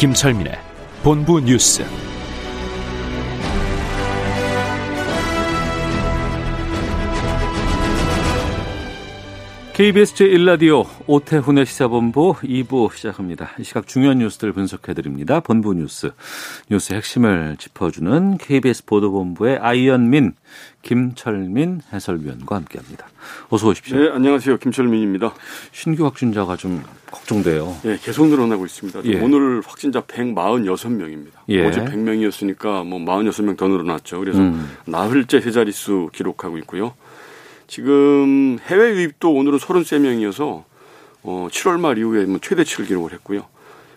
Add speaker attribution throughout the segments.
Speaker 1: 김철민의 본부 뉴스. KBS 제1라디오 오태훈의 시사본부 2부 시작합니다. 이 시각 중요한 뉴스들 분석해드립니다. 본부 뉴스, 뉴스 핵심을 짚어주는 KBS 보도본부의 아이언민, 김철민 해설위원과 함께합니다. 어서 오십시오.
Speaker 2: 네, 안녕하세요. 김철민입니다.
Speaker 1: 신규 확진자가 좀 걱정돼요.
Speaker 2: 예, 계속 늘어나고 있습니다.
Speaker 1: 예.
Speaker 2: 오늘 확진자 146명입니다.
Speaker 1: 예.
Speaker 2: 어제 100명이었으니까 뭐 46명 더 늘어났죠. 그래서
Speaker 1: 음.
Speaker 2: 나흘째 세 자릿수 기록하고 있고요. 지금 해외 유입도 오늘은 33명이어서 어, 7월 말 이후에 뭐 최대치를 기록을 했고요.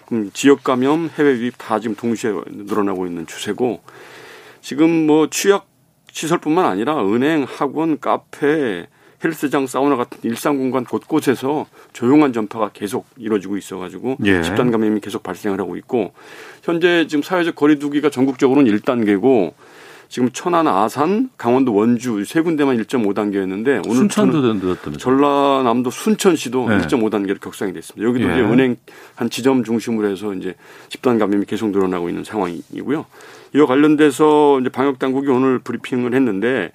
Speaker 2: 그럼 지역 감염, 해외 유입 다 지금 동시에 늘어나고 있는 추세고 지금 뭐 취약 시설뿐만 아니라 은행, 학원, 카페, 헬스장, 사우나 같은 일상 공간 곳곳에서 조용한 전파가 계속 이루어지고 있어가지고
Speaker 1: 예.
Speaker 2: 집단 감염이 계속 발생을 하고 있고 현재 지금 사회적 거리두기가 전국적으로는 1단계고 지금 천안, 아산, 강원도 원주 세 군데만 1.5단계였는데 오늘
Speaker 1: 순천도 늘었다면서.
Speaker 2: 전라남도 순천시도
Speaker 1: 네.
Speaker 2: 1.5단계로 격상이 됐습니다. 여기도
Speaker 1: 예.
Speaker 2: 이제 은행 한 지점 중심으로 해서 이제 집단 감염이 계속 늘어나고 있는 상황이고요. 이와 관련돼서 이제 방역 당국이 오늘 브리핑을 했는데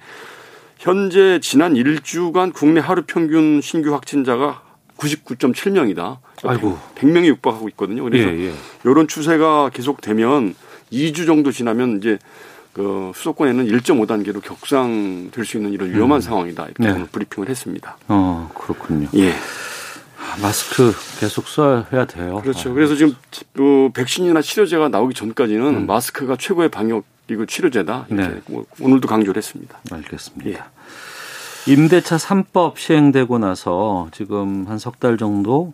Speaker 2: 현재 지난 1주간 국내 하루 평균 신규 확진자가 99.7명이다.
Speaker 1: 아이고.
Speaker 2: 100명이 육박하고 있거든요. 그래서
Speaker 1: 예, 예.
Speaker 2: 이런 추세가 계속되면 2주 정도 지나면 이제 그 수도권에는 1.5단계로 격상될 수 있는 이런 위험한 상황이다. 이렇게
Speaker 1: 네.
Speaker 2: 오늘 브리핑을 했습니다.
Speaker 1: 어, 그렇군요.
Speaker 2: 예.
Speaker 1: 아, 마스크 계속 써야 돼요.
Speaker 2: 그렇죠.
Speaker 1: 어.
Speaker 2: 그래서 지금 그 백신이나 치료제가 나오기 전까지는 마스크가 최고의 방역이고 치료제다. 이렇게
Speaker 1: 음. 네.
Speaker 2: 뭐 오늘도 강조를 했습니다.
Speaker 1: 알겠습니다.
Speaker 2: 예.
Speaker 1: 임대차 3법 시행되고 나서 지금 한 석 달 정도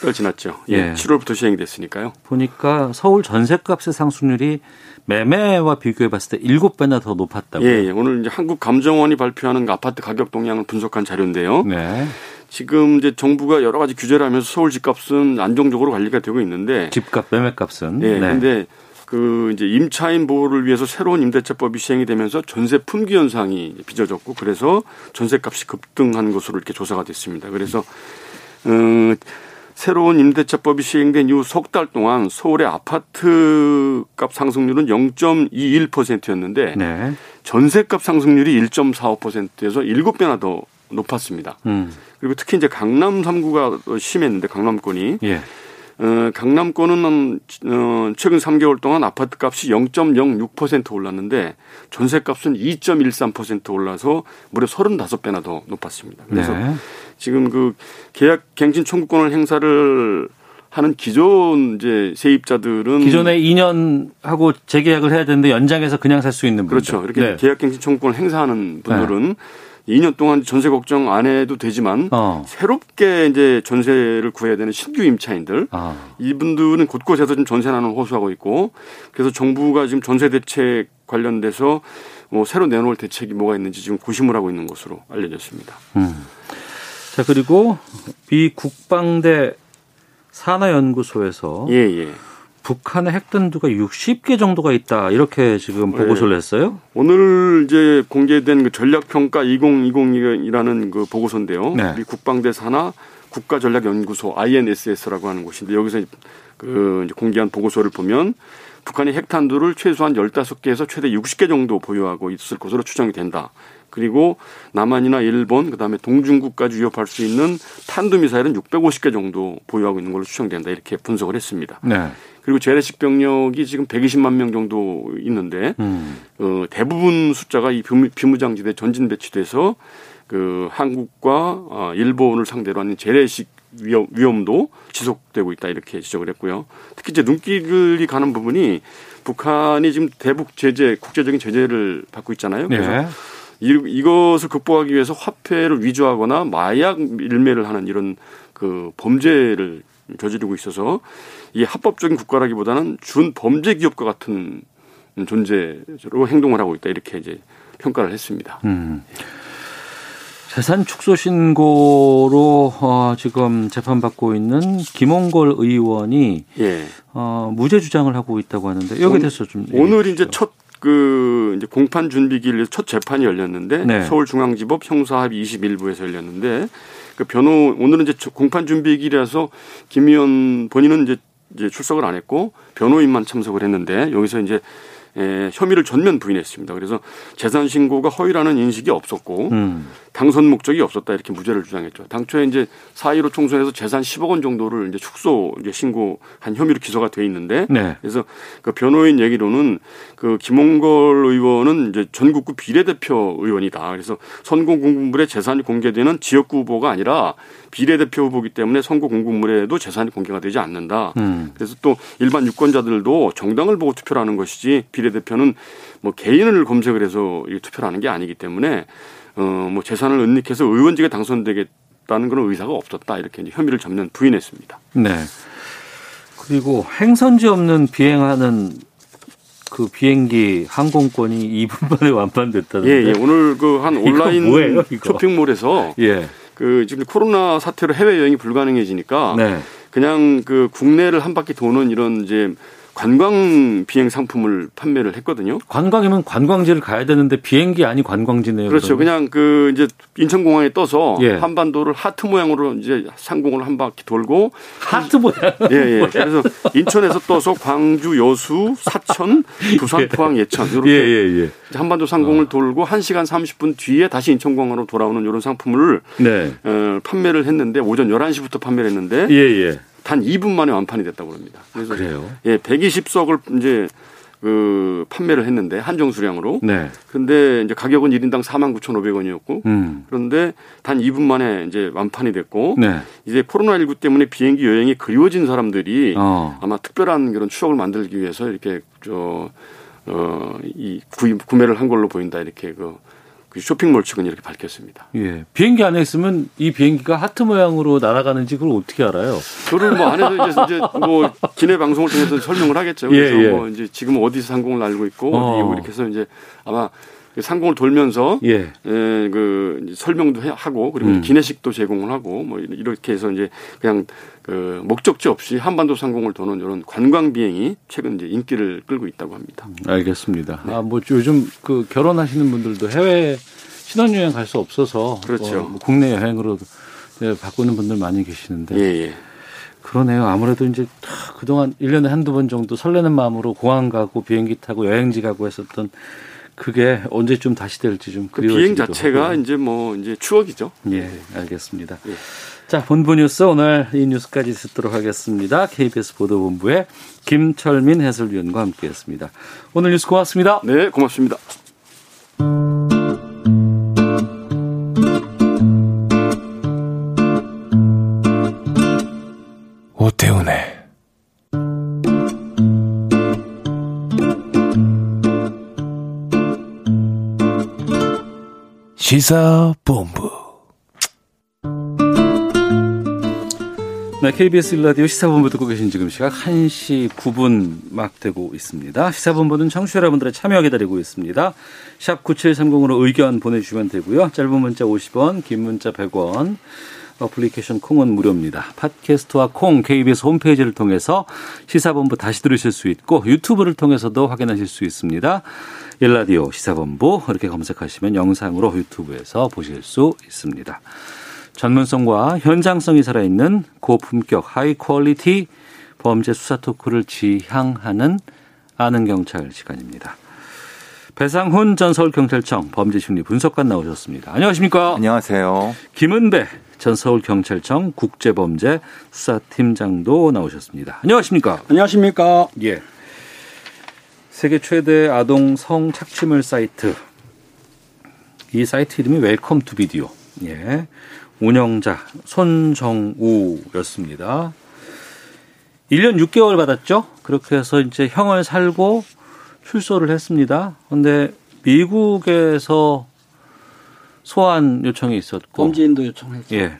Speaker 2: 달 지났죠. 예.
Speaker 1: 예.
Speaker 2: 7월부터 시행이 됐으니까요.
Speaker 1: 보니까 서울 전셋값의 상승률이 매매와 비교해 봤을 때 7배나 더 높았다고요.
Speaker 2: 예, 예. 오늘 이제 한국 감정원이 발표하는 그 아파트 가격 동향을 분석한 자료인데요.
Speaker 1: 네.
Speaker 2: 지금 이제 정부가 여러 가지 규제를 하면서 서울 집값은 안정적으로 관리가 되고 있는데
Speaker 1: 집값 매매값은
Speaker 2: 예,
Speaker 1: 네.
Speaker 2: 근데 그 이제 임차인 보호를 위해서 새로운 임대차법이 시행이 되면서 전세 품귀 현상이 빚어졌고 그래서 전세값이 급등한 것으로 이렇게 조사가 됐습니다. 그래서 어, 새로운 임대차법이 시행된 이후 석 달 동안 서울의 아파트 값 상승률은 0.21%였는데
Speaker 1: 네.
Speaker 2: 전세값 상승률이 1.45%에서 7배나 더 높았습니다.
Speaker 1: 음.
Speaker 2: 그리고 특히 이제 강남 3구가 심했는데 강남권이
Speaker 1: 예.
Speaker 2: 어, 강남권은 한, 어, 최근 3개월 동안 아파트 값이 0.06% 올랐는데 전세 값은 2.13% 올라서 무려 35배나 더 높았습니다. 그래서
Speaker 1: 네.
Speaker 2: 지금 그 계약 갱신 청구권을 행사를 하는 기존 이제 세입자들은
Speaker 1: 기존에 2년 하고 재계약을 해야 되는데 연장해서 그냥 살 수 있는 분들.
Speaker 2: 그렇죠. 이렇게
Speaker 1: 네.
Speaker 2: 계약 갱신 청구권을 행사하는 분들은 2년 동안 전세 걱정 안 해도 되지만
Speaker 1: 어.
Speaker 2: 새롭게 이제 전세를 구해야 되는 신규 임차인들
Speaker 1: 아.
Speaker 2: 이분들은 곳곳에서 좀 전세난을 호소하고 있고 그래서 정부가 지금 전세 대책 관련돼서 뭐 새로 내놓을 대책이 뭐가 있는지 지금 고심을 하고 있는 것으로 알려졌습니다.
Speaker 1: 자, 그리고 비국방대 산하연구소에서
Speaker 2: 예, 예.
Speaker 1: 북한의 핵단두가 60개 정도가 있다. 이렇게 지금
Speaker 2: 네.
Speaker 1: 보고서를 냈어요.
Speaker 2: 오늘 이제 공개된 그 전략평가 2020이라는 그 보고서인데요.
Speaker 1: 네.
Speaker 2: 미 국방대 산하 국가전략연구소 INSS라고 하는 곳인데 여기서 그 이제 공개한 보고서를 보면 북한이 핵탄두를 최소한 15개에서 최대 60개 정도 보유하고 있을 것으로 추정이 된다. 그리고 남한이나 일본 그다음에 동중국까지 위협할 수 있는 탄두 미사일은 650개 정도 보유하고 있는 걸로 추정된다. 이렇게 분석을 했습니다.
Speaker 1: 네.
Speaker 2: 그리고 재래식 병력이 지금 120만 명 정도 있는데
Speaker 1: 음.
Speaker 2: 어, 대부분 숫자가 이 비무- 비무장지대 전진 배치돼서 그 한국과 어, 일본을 상대로 하는 재래식 위험, 위험도 지속되고 있다 이렇게 지적을 했고요. 특히 이제 눈길이 가는 부분이 북한이 지금 대북 제재, 국제적인 제재를 받고 있잖아요. 그래서
Speaker 1: 네.
Speaker 2: 이, 이것을 극복하기 위해서 화폐를 위조하거나 마약 일매를 하는 이런 그 범죄를 저지르고 있어서 이 합법적인 국가라기보다는 준 범죄 기업과 같은 존재로 행동을 하고 있다 이렇게 이제 평가를 했습니다. 음.
Speaker 1: 재산 축소 신고로 어, 지금 재판받고 있는 김홍걸 의원이 예. 어, 무죄 주장을 하고 있다고 하는데 여기에 대해서 좀
Speaker 2: 오늘 이제 첫 그 이제 공판 준비기일 첫 재판이 열렸는데 네. 서울중앙지법 형사합의 21부에서 열렸는데 그 변호 오늘은 이제 공판 준비기일이라서 김 의원 본인은 이제 이제 출석을 안 했고 변호인만 참석을 했는데 여기서 이제 에, 혐의를 전면 부인했습니다. 그래서 재산 신고가 허위라는 인식이 없었고 음. 당선 목적이 없었다 이렇게 무죄를 주장했죠. 당초에 이제 4.15 총선에서 재산 10억 원 정도를 이제 축소 이제 신고한 혐의로 기소가 돼 있는데 네. 그래서 그 변호인 얘기로는 그 김홍걸 의원은 이제 전국구 비례대표 의원이다. 그래서 선거 공부물에 재산이 공개되는 지역구 후보가 아니라 비례대표 후보기 때문에 선거 공부물에도 재산이 공개가 되지 않는다. 음. 그래서 또 일반 유권자들도 정당을 보고 투표를 하는 것이지 비례대표는 뭐 개인을 검색을 해서 투표를 하는 게 아니기 때문에 어뭐 재산을 은닉해서 의원직에 당선되겠다는 그런 의사가 없었다 이렇게 이제 혐의를 전면 부인했습니다.
Speaker 1: 네. 그리고 행선지 없는 비행하는 그 비행기 항공권이 2분 만에 완판됐다는데.
Speaker 2: 예, 예. 오늘 그 한 온라인 뭐예요, 쇼핑몰에서 예. 그 지금 코로나 사태로 해외 여행이 불가능해지니까 네. 그냥 그 국내를 한 바퀴 도는 이런 이제 관광 비행 상품을 판매를 했거든요.
Speaker 1: 관광이면 관광지를 가야 되는데 비행기 아니 관광지네요.
Speaker 2: 그렇죠. 그러면. 그냥 그 이제 인천공항에 떠서 예. 한반도를 하트 모양으로 이제 상공을 한 바퀴 돌고
Speaker 1: 하트 모양.
Speaker 2: 예, 예. 그래서 인천에서 떠서 광주, 여수, 사천, 부산, 예. 포항, 예천 이렇게 예, 예, 예. 한반도 상공을 어. 돌고 1시간 30분 뒤에 다시 인천공항으로 돌아오는 이런 상품을 네. 어, 판매를 했는데 오전 11시부터 판매를 했는데 예, 예. 단 2분 만에 완판이 됐다고 합니다.
Speaker 1: 그래서 아, 그래요?
Speaker 2: 예, 120석을 이제 그 판매를 했는데 한정 수량으로. 네. 근데 이제 가격은 1인당 49,500원이었고 음. 그런데 단 2분 만에 이제 완판이 됐고 네. 이제 코로나19 때문에 비행기 여행이 그리워진 사람들이 어. 아마 특별한 그런 추억을 만들기 위해서 이렇게 저 어, 이 구매를 한 걸로 보인다 이렇게 그그 쇼핑몰 측은 이렇게 밝혔습니다.
Speaker 1: 예. 비행기 안에 있으면 이 비행기가 하트 모양으로 날아가는지 그걸 어떻게 알아요?
Speaker 2: 그를 뭐 안에서 이제, 이제 뭐 기내 방송을 통해서 설명을 하겠죠. 그래서 예, 예. 뭐 이제 지금 어디서 상공을 날고 있고 어. 이렇게 해서 이제 아마 그 상공을 돌면서 예. 예, 그 설명도 하고 그리고 음. 기내식도 제공을 하고 뭐 이렇게 해서 이제 그냥 그 목적지 없이 한반도 상공을 도는 이런 관광 비행이 최근 이제 인기를 끌고 있다고 합니다.
Speaker 1: 음, 알겠습니다. 네. 아뭐 요즘 그 결혼하시는 분들도 해외 신혼여행 갈 수 없어서 그렇죠. 뭐 국내 여행으로 바꾸는 분들 많이 계시는데. 예, 예. 그러네요. 아무래도 이제 그동안 1년에 한두 번 정도 설레는 마음으로 공항 가고 비행기 타고 여행지 가고 했었던 그게 언제쯤 다시 될지 좀그
Speaker 2: 비행 자체가 하고. 이제 뭐 이제 추억이죠.
Speaker 1: 예, 알겠습니다. 예. 자, 본부 뉴스 오늘 이 뉴스까지 듣도록 하겠습니다. KBS 보도본부의 김철민 해설위원과 함께했습니다. 오늘 뉴스 고맙습니다.
Speaker 2: 네, 고맙습니다.
Speaker 3: 오태훈의 시사본부.
Speaker 1: 네, KBS 일라디오 시사본부 듣고 계신 지금 시각 1시 9분 막 되고 있습니다. 시사본부는 청취자 여러분들의 참여 기다리고 있습니다. 샵 9730으로 의견 보내주시면 되고요. 짧은 문자 50원, 긴 문자 100원, 어플리케이션 콩은 무료입니다. 팟캐스트와 콩 KBS 홈페이지를 통해서 시사본부 다시 들으실 수 있고 유튜브를 통해서도 확인하실 수 있습니다. 일라디오 시사본부 이렇게 검색하시면 영상으로 유튜브에서 보실 수 있습니다. 전문성과 현장성이 살아있는 고품격 high quality 범죄 수사 토크를 지향하는 아는 경찰 시간입니다. 배상훈 전 서울경찰청 범죄심리 분석관 나오셨습니다. 안녕하십니까?
Speaker 4: 안녕하세요.
Speaker 1: 김은배 전 서울경찰청 국제범죄 수사팀장도 나오셨습니다. 안녕하십니까?
Speaker 5: 안녕하십니까?
Speaker 1: 예. 세계 최대 아동 성 착취물 사이트. 이 사이트 이름이 Welcome to Video. 예. 운영자 손정우였습니다. 1년 6개월 받았죠? 그렇게 해서 이제 형을 살고 출소를 했습니다. 근데 미국에서 소환 요청이 있었고
Speaker 4: 범죄인 인도 요청했죠.
Speaker 1: 예.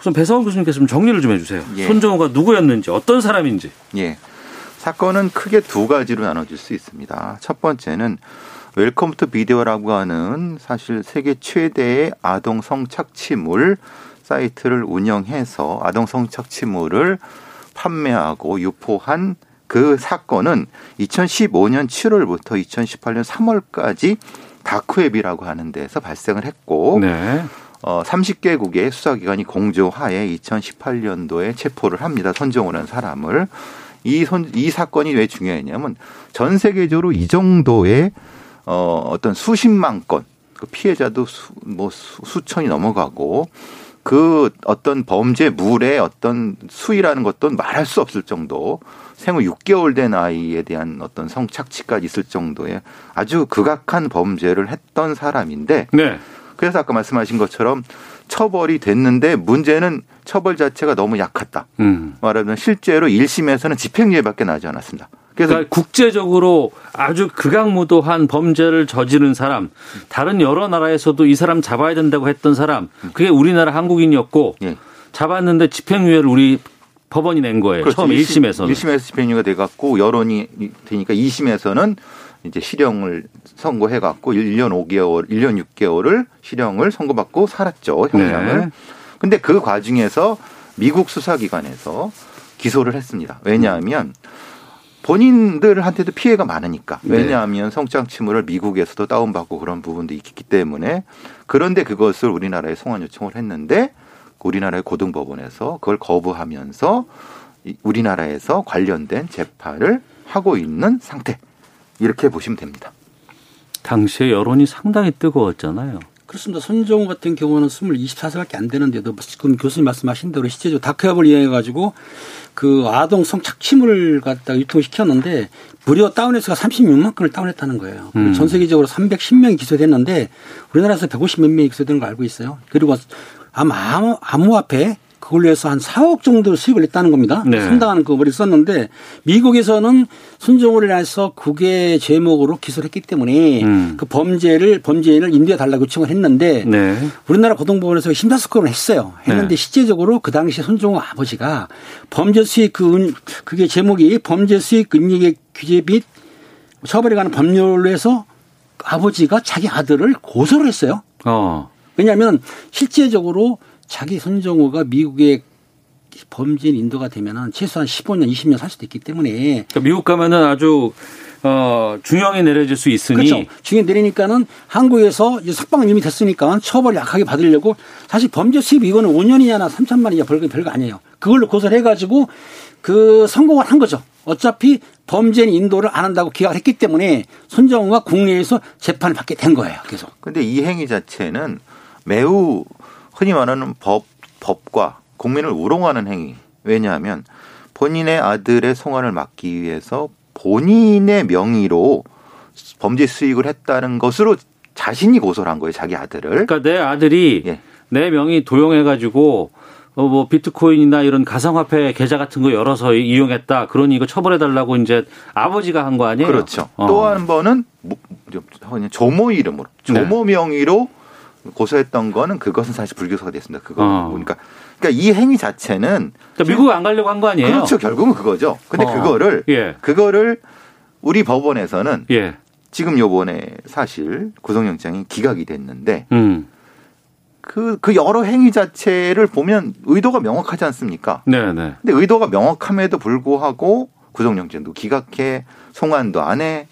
Speaker 1: 우선 배성훈 교수님께서 좀 정리를 좀 해주세요.
Speaker 5: 예.
Speaker 1: 손정우가 누구였는지 어떤 사람인지.
Speaker 5: 예. 사건은 크게 두 가지로 나눠질 수 있습니다. 첫 번째는 Welcome to Video라고 하는 사실 세계 최대의 아동 성착취물 사이트를 운영해서 아동 성착취물을 판매하고 유포한 그 사건은 2015년 7월부터 2018년 3월까지 dark web이라고 하는 데서 발생을 했고
Speaker 1: 네.
Speaker 5: 어, 30개국의 수사기관이 공조하에 2018년도에 체포를 합니다. 손정우라는 사람을. 이, 손, 이 사건이 왜 중요했냐면 전 세계적으로 이 정도의 어, 어떤 수십만 건, 그 피해자도 수, 뭐 수, 수천이 넘어가고 그 어떤 범죄 물의 어떤 수위라는 것도 말할 수 없을 정도 생후 6개월 된 아이에 대한 어떤 성착취까지 있을 정도의 아주 극악한 범죄를 했던 사람인데
Speaker 1: 네.
Speaker 5: 그래서 아까 말씀하신 것처럼 처벌이 됐는데 문제는 처벌 자체가 너무 약했다.
Speaker 1: 음.
Speaker 5: 말하자면 실제로 1심에서는 집행유예밖에 나지 않았습니다. 그래서
Speaker 1: 그러니까 국제적으로 아주 극악무도한 범죄를 저지른 사람, 다른 여러 나라에서도 이 사람 잡아야 된다고 했던 사람, 그게 우리나라 한국인이었고
Speaker 5: 예.
Speaker 1: 잡았는데 집행유예를 우리 법원이 낸 거예요. 처음 1심에서는.
Speaker 5: 1심에서 집행유예가 돼 갖고 여론이 되니까 2심에서는 이제 실형을 선고해 갖고 1년 5개월, 1년 6개월을 실형을 선고받고 살았죠. 형량을.
Speaker 1: 네.
Speaker 5: 근데 그 과정에서 미국 수사기관에서 기소를 했습니다. 왜냐하면 본인들한테도 피해가 많으니까.
Speaker 1: 네.
Speaker 5: 왜냐하면 성장치물을 미국에서도 다운받고 그런 부분도 있기 때문에 그런데 그것을 우리나라에 송환 요청을 했는데 우리나라의 고등법원에서 그걸 거부하면서 이- 우리나라에서 관련된 재판을 하고 있는 상태. 이렇게 보시면 됩니다.
Speaker 1: 당시에 여론이 상당히 뜨거웠잖아요.
Speaker 4: 그렇습니다. 손정우 같은 경우는 24세밖에 안 되는데도 지금 교수님 말씀하신 대로 실제로 다크웹을 이용해 가지고 그 아동 성착취물을 갖다가 유통시켰는데 무려 다운횟수가 36만 건을 다운했다는 거예요.
Speaker 1: 음.
Speaker 4: 전 세계적으로 310명이 기소됐는데 우리나라에서 150몇 명이 기소되는 거 알고 있어요. 그리고 아마 암호, 암호화폐 그걸로 해서 한 4억 정도 수익을 냈다는 겁니다.
Speaker 1: 네.
Speaker 4: 상당한 그 머리를 썼는데 미국에서는 순종을 해서 국외 제목으로 기소를 했기 때문에
Speaker 1: 음.
Speaker 4: 그 범죄를 범죄인을 인도해 달라고 요청을 했는데
Speaker 1: 네.
Speaker 4: 우리나라 고등법원에서 심사숙고를 했어요. 했는데
Speaker 1: 네.
Speaker 4: 실제적으로 그 당시 손종호 아버지가 범죄 수익 그 은, 그게 제목이 범죄 수익 은닉의 규제 및 처벌에 관한 법률로 해서 아버지가 자기 아들을 고소를 했어요.
Speaker 1: 어.
Speaker 4: 왜냐하면 실제적으로 자기 손정호가 미국의 범죄인 인도가 되면은 최소한 15년, 20년 살 수도 있기 때문에
Speaker 1: 그러니까 미국 가면은 아주 어, 중형이 내려질 수 있으니
Speaker 4: 그렇죠. 중에 내리니까는 한국에서 이제 석방 이미 됐으니까 처벌 약하게 받으려고 사실 범죄 수입 이거는 5년이나 3천만 원이야 벌금 별거 아니에요. 그걸로 고소를 해가지고 그 성공을 한 거죠. 어차피 범죄인 인도를 안 한다고 기각을 했기 때문에 손정우가 국내에서 재판을 받게 된 거예요. 계속.
Speaker 5: 근데 이 행위 자체는 매우 흔히 말하는 법, 법과 국민을 우롱하는 행위. 왜냐하면 본인의 아들의 송환을 막기 위해서 본인의 명의로 범죄 수익을 했다는 것으로 자신이 고소를 한 거예요, 자기 아들을.
Speaker 1: 그러니까 내 아들이
Speaker 5: 예.
Speaker 1: 내 명의 도용해 가지고 어, 뭐 비트코인이나 이런 가상화폐 계좌 같은 거 열어서 이- 이용했다. 그러니 이거 처벌해 달라고 이제 아버지가 한 거 아니에요?
Speaker 5: 그렇죠.
Speaker 1: 어.
Speaker 5: 또한 번은 뭐, 조모 이름으로, 조모 명의로 고소했던 거는 그것은 사실 불교사가 됐습니다. 그거
Speaker 1: 어.
Speaker 5: 보니까. 그러니까 이 행위 자체는
Speaker 1: 그러니까 미국 안 가려고 한 거 아니에요?
Speaker 5: 그렇죠. 결국은 그거죠. 근데
Speaker 1: 어.
Speaker 5: 그거를
Speaker 1: 예.
Speaker 5: 그거를 우리 법원에서는
Speaker 1: 예.
Speaker 5: 지금 요번에 사실 구속영장이 기각이 됐는데
Speaker 1: 음.
Speaker 5: 그, 그 여러 행위 자체를 보면 의도가 명확하지 않습니까?
Speaker 1: 네, 네.
Speaker 5: 근데 의도가 명확함에도 불구하고 구속영장도 기각해 송환도 안 해.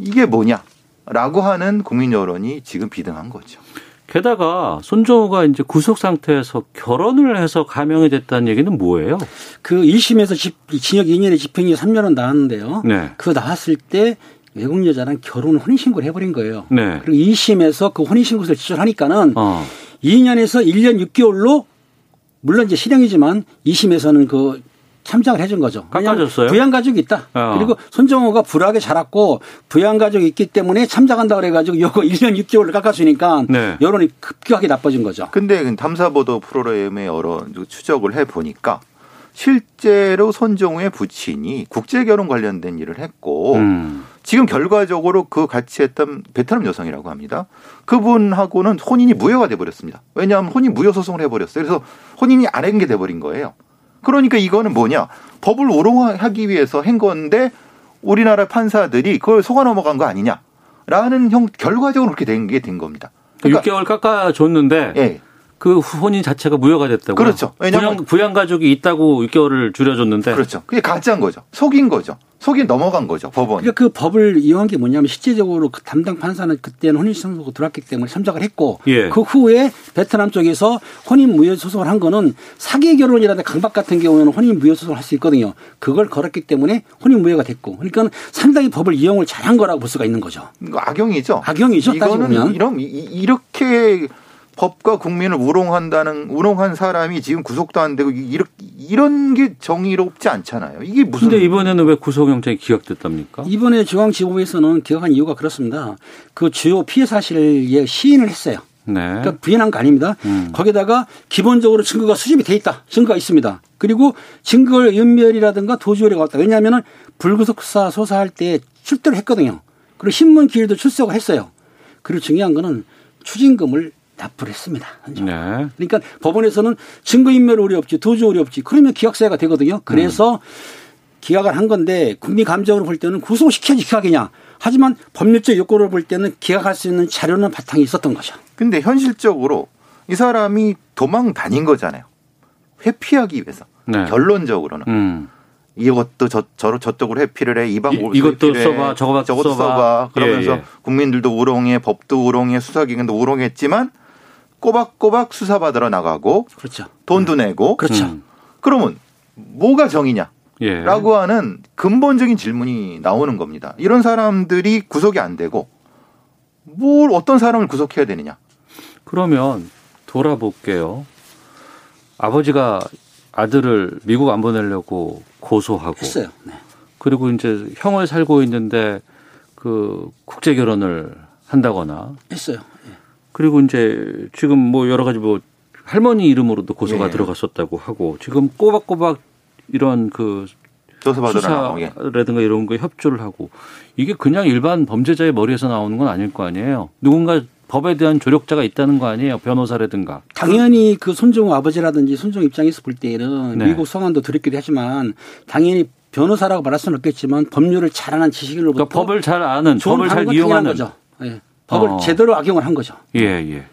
Speaker 5: 이게 뭐냐? 라고 하는 국민 여론이 지금 비등한 거죠.
Speaker 1: 게다가 손정호가 이제 구속 상태에서 결혼을 해서 감형이 됐다는 얘기는 뭐예요?
Speaker 4: 그 1심에서 집, 징역 2년에 집행유예 3년은 나왔는데요.
Speaker 1: 네.
Speaker 4: 그 나왔을 때 외국 여자랑 결혼 혼인신고를 해버린 거예요.
Speaker 1: 네.
Speaker 4: 그리고 2심에서 그 혼인신고서를 제출하니까는
Speaker 1: 어.
Speaker 4: 2년에서 1년 6개월로 물론 이제 실형이지만 2심에서는 그 참작을 해준 거죠.
Speaker 1: 깎아줬어요?
Speaker 4: 부양 가족이 있다.
Speaker 1: 어.
Speaker 4: 그리고 손정호가 불하게 자랐고 부양 가족이 있기 때문에 참작한다 그래가지고 요거 1년 6개월을 깎아주니까
Speaker 1: 네.
Speaker 4: 여론이 급격하게 나빠진 거죠.
Speaker 5: 근데 탐사보도 프로그램의 여러 추적을 해 보니까 실제로 손정우의 부친이 국제결혼 관련된 일을 했고
Speaker 1: 음.
Speaker 5: 지금 결과적으로 그 같이 했던 베트남 여성이라고 합니다. 그분하고는 혼인이 무효가 돼버렸습니다. 왜냐하면 혼인 무효 소송을 해버렸어요. 그래서 혼인이 안한게 돼버린 거예요. 그러니까 이거는 뭐냐 법을 우롱하기 위해서 한 건데 우리나라 판사들이 그걸 속아 넘어간 거 아니냐라는 형 결과적으로 그렇게 된 게된 겁니다. 그러니까
Speaker 1: 6개월 깎아줬는데
Speaker 5: 예.
Speaker 1: 그 혼인 자체가 무효가 됐다고.
Speaker 5: 그렇죠. 왜냐면-
Speaker 1: 부양, 부양 가족이 있다고 6개월을 줄여줬는데.
Speaker 5: 그렇죠. 그게 가짜인 거죠. 속인 거죠. 속이 넘어간 거죠. 법원이.
Speaker 4: 그러니까 그 법을 이용한 게 뭐냐면 실제적으로 그 담당 판사는 그때는 혼인신고가 들어왔기 때문에 참작을 했고
Speaker 1: 예.
Speaker 4: 그 후에 베트남 쪽에서 혼인 무효 소송을 한 거는 사기 결혼이라든가 강박 같은 경우에는 혼인 무효 소송을 할 수 있거든요. 그걸 걸었기 때문에 혼인 무효가 됐고 그러니까 상당히 법을 이용을 잘한 거라고 볼 수가 있는 거죠.
Speaker 5: 이거 악용이죠.
Speaker 4: 악용이죠,
Speaker 5: 이거는. 이런 이- 이렇게 법과 국민을 우롱한다는 우롱한 사람이 지금 구속도 안 되고 이렇게 이런 게 정의롭지 않잖아요. 이게 무슨
Speaker 1: 근데 이번에는 왜 구속영장이 기각됐답니까?
Speaker 4: 이번에 중앙지법에서는 기각한 이유가 그렇습니다. 그 주요 피해 사실에 시인을 했어요.
Speaker 1: 네.
Speaker 4: 그러니까 부인한 거 아닙니다.
Speaker 1: 음.
Speaker 4: 거기다가 기본적으로 증거가 수집이 돼 있다. 증거가 있습니다. 그리고 증거의 연멸이라든가 도주율이 왔다. 왜냐하면 불구속 수사 소사할 때 출두를 했거든요. 그리고 신문 기일도 출석을 했어요. 그리고 중요한 거는 추징금을 납부를 했습니다. 현재.
Speaker 1: 네.
Speaker 4: 그러니까 법원에서는 증거인멸 우려 없지 도주 우려 없지 그러면 기각사유가 되거든요. 그래서 기각을 한 건데 국민 감정으로 볼 때는 구속시켜야지 기각이냐. 하지만 법률적 요건으로 볼 때는 기각할 수 있는 자료는 바탕이 있었던 거죠.
Speaker 5: 근데 현실적으로 이 사람이 도망 다닌 거잖아요. 회피하기 위해서.
Speaker 1: 네.
Speaker 5: 결론적으로는
Speaker 1: 음.
Speaker 5: 이것도 저, 저 저쪽으로 회피를 해 이방
Speaker 1: 이- 이것도 써봐, 저거
Speaker 5: 저것도
Speaker 1: 써봐.
Speaker 5: 써봐. 그러면서
Speaker 1: 예, 예.
Speaker 5: 국민들도 우롱해 법도 우롱해 수사기관도 우롱했지만 꼬박꼬박 수사받으러 나가고
Speaker 4: 그렇죠.
Speaker 5: 돈도 내고
Speaker 4: 그렇죠.
Speaker 1: 음.
Speaker 5: 그러면 뭐가 정이냐?
Speaker 1: 예.
Speaker 5: 라고 하는 근본적인 질문이 나오는 겁니다. 이런 사람들이 구속이 안 되고 뭘 어떤 사람을 구속해야 되느냐?
Speaker 1: 그러면 돌아볼게요. 아버지가 아들을 미국 안 보내려고 고소하고
Speaker 4: 했어요. 네.
Speaker 1: 그리고 이제 형을 살고 있는데 그 국제 결혼을 한다거나
Speaker 4: 했어요. 예.
Speaker 1: 그리고 이제 지금 뭐 여러 가지 뭐 할머니 이름으로도 고소가
Speaker 5: 예.
Speaker 1: 들어갔었다고 하고 지금 꼬박꼬박 이런 그
Speaker 5: 나가고 예.
Speaker 1: 수사라든가 이런 거 협조를 하고 이게 그냥 일반 범죄자의 머리에서 나오는 건 아닐 거 아니에요. 누군가 법에 대한 조력자가 있다는 거 아니에요. 변호사라든가.
Speaker 4: 당연히 그 손정우 아버지라든지 손정우 입장에서 볼 때는
Speaker 1: 네.
Speaker 4: 미국 성안도 드렸기도 하지만 당연히 변호사라고 말할 수는 없겠지만 법률을 잘 아는 지식인으로부터
Speaker 1: 그러니까 법을 잘 아는,
Speaker 4: 좋은
Speaker 1: 법을 잘 이용하는.
Speaker 4: 거죠. 예. 법을
Speaker 1: 어.
Speaker 4: 제대로 악용을 한 거죠.
Speaker 1: 예, 예.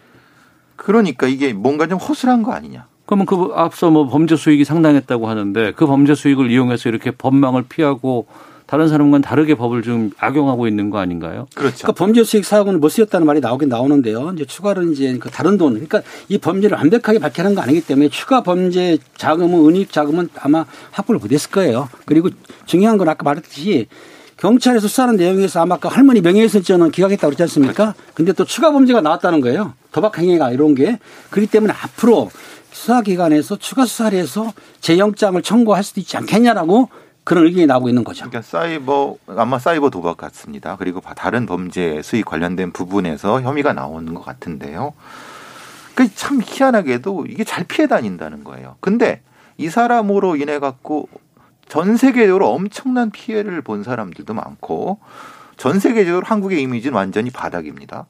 Speaker 5: 그러니까 이게 뭔가 좀 허술한 거 아니냐?
Speaker 1: 그러면 그 앞서 뭐 범죄 수익이 상당했다고 하는데 그 범죄 수익을 이용해서 이렇게 법망을 피하고 다른 사람과는 다르게 법을 좀 악용하고 있는 거 아닌가요?
Speaker 5: 그렇죠.
Speaker 4: 그러니까 범죄 수익 사고는 못 쓰였다는 말이 나오긴 나오는데요. 이제 추가로 이제 그 다른 돈, 그러니까 이 범죄를 완벽하게 밝혀낸 거 아니기 때문에 추가 범죄 자금은 은닉 자금은 아마 확보를 못했을 거예요. 그리고 중요한 건 아까 말했듯이 경찰에서 수사하는 내용에서 아마 그 할머니 명예훼손죄는 기각했다고 그랬지 않습니까? 근데 또 추가 범죄가 나왔다는 거예요. 도박 행위가 이런 게. 그렇기 때문에 앞으로 수사기관에서 추가 수사를 해서 재영장을 청구할 수도 있지 않겠냐라고 그런 의견이 나오고 있는 거죠.
Speaker 5: 그러니까 사이버 아마 사이버 도박 같습니다. 그리고 다른 범죄 수익 관련된 부분에서 혐의가 나오는 것 같은데요. 그 참 희한하게도 이게 잘 피해 다닌다는 거예요. 근데 이 사람으로 인해 갖고 전 세계적으로 엄청난 피해를 본 사람들도 많고 전 세계적으로 한국의 이미지는 완전히 바닥입니다.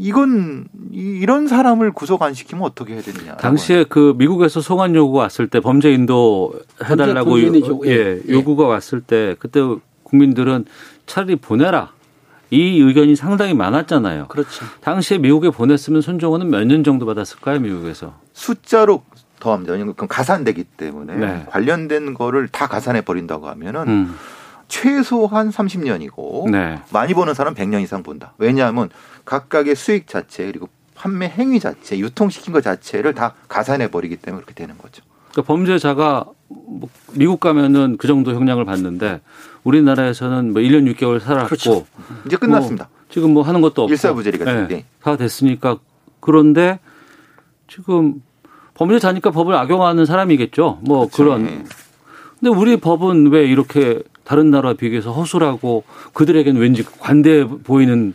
Speaker 5: 이건 이- 이런 사람을 구속 안 시키면 어떻게 해야 되느냐.
Speaker 1: 당시에 그 미국에서 송환 요구가 왔을 때 범죄 인도 해달라고
Speaker 4: 범죄
Speaker 1: 요- 예,
Speaker 4: 예.
Speaker 1: 요구가 왔을 때 그때 국민들은 차라리 보내라 이 의견이 상당히 많았잖아요.
Speaker 4: 그렇죠.
Speaker 1: 당시에 미국에 보냈으면 손정호는 몇 년 정도 받았을까요, 미국에서?
Speaker 5: 숫자로 더합니다. 왜냐면 그건 가산되기 때문에
Speaker 1: 네.
Speaker 5: 관련된 거를 다 가산해 버린다고 하면은
Speaker 1: 음,
Speaker 5: 최소한 30년이고
Speaker 1: 네.
Speaker 5: 많이 버는 사람 100년 이상 본다. 왜냐하면 각각의 수익 자체 그리고 판매 행위 자체, 유통시킨 것 자체를 다 가산해 버리기 때문에 그렇게 되는 거죠.
Speaker 1: 그러니까 범죄자가 뭐 미국 가면은 그 정도 형량을 받는데 우리나라에서는 뭐 1년 6개월 살았고
Speaker 4: 그렇죠.
Speaker 5: 이제 끝났습니다.
Speaker 1: 뭐 지금 뭐 하는 것도 없고
Speaker 5: 일사부재리가
Speaker 1: 예,
Speaker 5: 됐는데.
Speaker 1: 다 됐으니까 그런데 지금 범죄자니까 법을 악용하는 사람이겠죠. 뭐
Speaker 5: 그렇죠.
Speaker 1: 그런
Speaker 5: 예.
Speaker 1: 근데 우리 법은 왜 이렇게 다른 나라와 비교해서 허술하고 그들에게는 왠지 관대해 보이는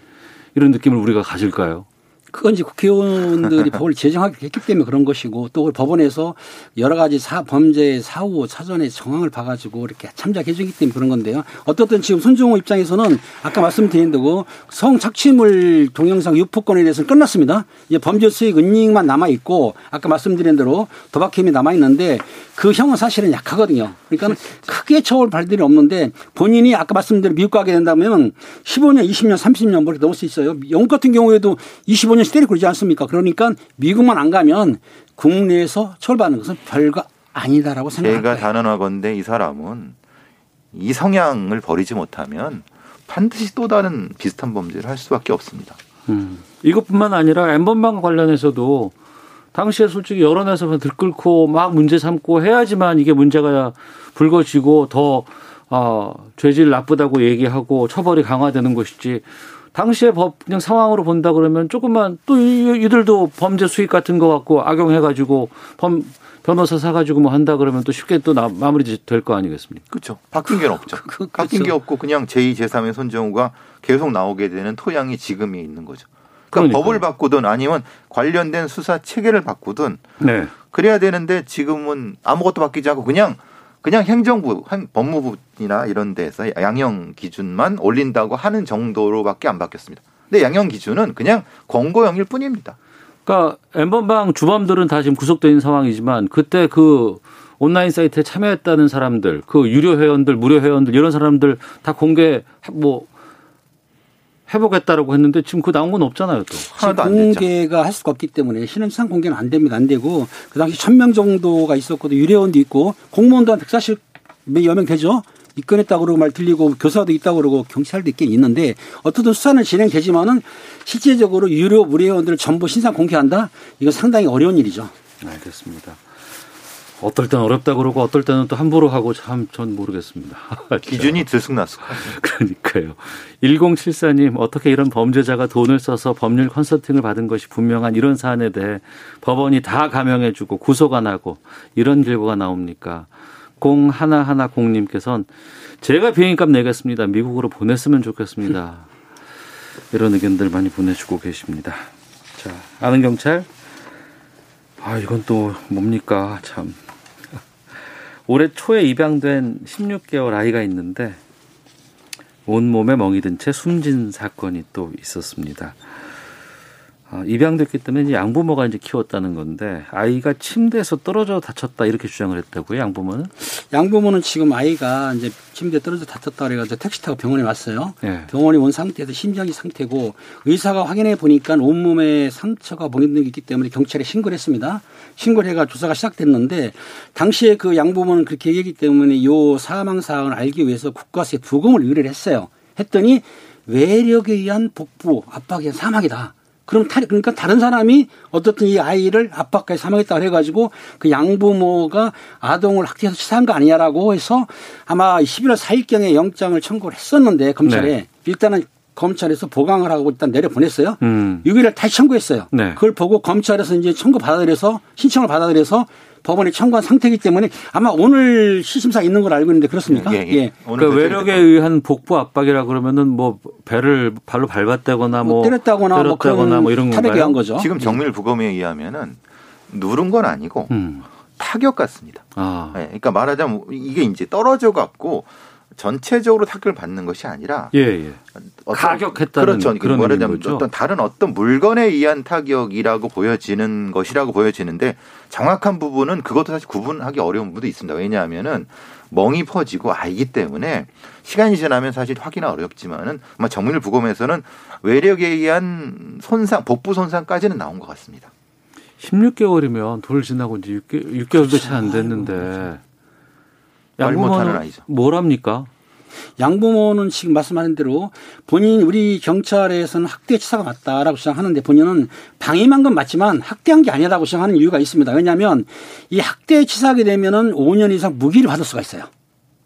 Speaker 1: 이런 느낌을 우리가 가질까요?
Speaker 4: 그건 이제 국회의원들이 법을 제정하기 했기 때문에 그런 것이고 또 법원에서 여러 가지 사, 범죄 사후 사전에 정황을 봐가지고 이렇게 참작해 주기 때문에 그런 건데요. 어떻든 지금 손정호 입장에서는 아까 말씀드린 대로 성착취물 동영상 유포건에 대해서는 끝났습니다. 이제 범죄 수익 은닉만 남아 있고 아까 말씀드린 대로 도박 혐의 남아 있는데 그 형은 사실은 약하거든요. 그러니까 크게 처벌 일이 없는데 본인이 아까 말씀드린 미국 가게 된다면 15년, 20년, 30년 그렇게 넘을 수 있어요. 영국 같은 경우에도 25년 씩 때리고 그러지 않습니까? 그러니까 미국만 안 가면 국내에서 처벌받는 것은 별거 아니다라고
Speaker 5: 제가
Speaker 4: 생각합니다.
Speaker 5: 단언하건대 이 사람은 이 성향을 버리지 못하면 반드시 또 다른 비슷한 범죄를 할 수밖에 없습니다.
Speaker 1: 음. 이것뿐만 아니라 엠번방 관련해서도 당시에 솔직히 여론에서 들끓고 막 문제 삼고 해야지만 이게 문제가 불거지고 더 어, 죄질 나쁘다고 얘기하고 처벌이 강화되는 것이지. 당시에 법 그냥 상황으로 본다 그러면 조금만 또 이- 이들도 범죄 수익 같은 거 갖고 악용해 가지고 범 변호사 사가지고 뭐 한다 그러면 또 쉽게 또 나- 마무리 될 거 아니겠습니까?
Speaker 5: 그렇죠. 바뀐 게 없죠.
Speaker 4: 그-
Speaker 5: 바뀐. 게 없고 그냥 제2, 제3의 손정우가 계속 나오게 되는 토양이 지금이 있는 거죠. 그러니까
Speaker 1: 그러니까요.
Speaker 5: 법을 바꾸든 아니면 관련된 수사 체계를 바꾸든
Speaker 1: 네.
Speaker 5: 그래야 되는데 지금은 아무것도 바뀌지 않고 그냥 그냥 행정부, 행- 법무부나 이런 데서 양형 기준만 올린다고 하는 정도로밖에 안 바뀌었습니다. 근데 양형 기준은 그냥 권고형일 뿐입니다.
Speaker 1: 그러니까 엠번방 주범들은 다 지금 구속된 상황이지만 그때 그 온라인 사이트에 참여했다는 사람들, 그 유료 회원들, 무료 회원들 이런 사람들 다 공개 뭐 해보겠다라고 했는데 지금 그 나온 건 없잖아요 또.
Speaker 5: 하나도 안 됐죠.
Speaker 4: 공개가 할 수가 없기 때문에 신원상 공개는 안 됩니다. 안 되고 그 당시 1000명 정도가 있었거든요. 유료원도 있고 공무원도 한 140여 명 되죠. 입건했다고 그러고 말 들리고 교사도 있다고 그러고 경찰도 있긴 있는데 어떻든 수사는 진행되지만은 실제적으로 유료 무료원들을 전부 신상 공개한다? 이건 상당히 어려운 일이죠.
Speaker 1: 알겠습니다. 어떨 때는 어렵다 그러고 어떨 때는 또 함부로 하고 참 전 모르겠습니다.
Speaker 5: 기준이 들쑥날쑥.
Speaker 1: 그러니까요. 1074님, 어떻게 이런 범죄자가 돈을 써서 법률 컨설팅을 받은 것이 분명한 이런 사안에 대해 법원이 다 감형해주고 구속 안 하고 이런 결과가 나옵니까? 0110님께서는 제가 비행값 내겠습니다. 미국으로 보냈으면 좋겠습니다. 이런 의견들 많이 보내주고 계십니다. 자, 아는 경찰. 아, 이건 또 뭡니까? 참. 올해 초에 입양된 16개월 아이가 있는데 온몸에 멍이 든 채 숨진 사건이 또 있었습니다. 아, 입양됐기 때문에 이제 양부모가 이제 키웠다는 건데 아이가 침대에서 떨어져 다쳤다 이렇게 주장을 했다고요. 양부모는?
Speaker 4: 양부모는 지금 아이가 이제 침대에 떨어져 다쳤다 그래가지고 택시 타고 병원에 왔어요.
Speaker 1: 예.
Speaker 4: 병원에 온 상태에서 심정이 상태고 의사가 확인해 보니까 온몸에 상처가 보이는 게 있기 때문에 경찰에 신고를 했습니다. 신고를 해가 조사가 시작됐는데 당시에 그 양부모는 그렇게 얘기했기 때문에 요 사망 사항을 알기 위해서 국가수에 부검을 의뢰를 했어요. 했더니 외력에 의한 복부 압박에 의한 사망이다. 그럼 타, 그러니까 다른 사람이 어떻든 이 아이를 압박까지 사망했다고 해가지고 그 양부모가 아동을 학대해서 치사한 거 아니냐라고 해서 아마 11월 4일경에 영장을 청구를 했었는데 검찰에
Speaker 1: 네.
Speaker 4: 일단은 검찰에서 보강을 하고 일단 내려보냈어요.
Speaker 1: 음.
Speaker 4: 6일을 다시 청구했어요.
Speaker 1: 네.
Speaker 4: 그걸 보고 검찰에서 이제 청구 받아들여서 신청을 받아들여서 법원에 청구한 상태이기 때문에 아마 오늘 시심사 있는 걸 알고 있는데 그렇습니까?
Speaker 5: 예, 예. 오늘
Speaker 1: 그러니까
Speaker 5: 그
Speaker 1: 외력에 의한 복부 압박이라 그러면은 뭐 배를 발로 밟았다거나 뭐
Speaker 4: 뭐 때렸다거나 뭐
Speaker 1: 때렸다거나 뭐 이런 건가요?
Speaker 4: 한 거죠.
Speaker 5: 지금 정밀 부검에 의하면은 누른 건 아니고
Speaker 1: 음.
Speaker 5: 타격 같습니다.
Speaker 1: 아.
Speaker 5: 예, 그러니까 말하자면 이게 이제 떨어져 갖고 전체적으로 타격을 받는 것이 아니라
Speaker 1: 예, 예. 가격했다는
Speaker 5: 그렇죠.
Speaker 1: 그런 의미인 거죠?
Speaker 5: 어떤 다른 어떤 물건에 의한 타격이라고 보여지는 것이라고 보여지는데 정확한 부분은 그것도 사실 구분하기 어려운 부분도 있습니다. 왜냐하면은 멍이 퍼지고 아이기 때문에 시간이 지나면 사실 확인하 어렵지만은 아마 정밀 부검에서는 외력에 의한 손상, 복부 손상까지는 나온 것 같습니다.
Speaker 1: 16개월이면 돌 지나고 이제 6개, 6개월도 채안 됐는데
Speaker 5: 말 못하는
Speaker 1: 양부모는 합니까?
Speaker 4: 양부모는 지금 말씀하신 대로 본인 우리 경찰에서는 학대 치사가 맞다라고 주장하는데 본인은 방임한 건 맞지만 학대한 게 아니라고 주장하는 이유가 있습니다. 왜냐하면 이 학대 치사하게 되면은 5년 이상 무기를 받을 수가 있어요.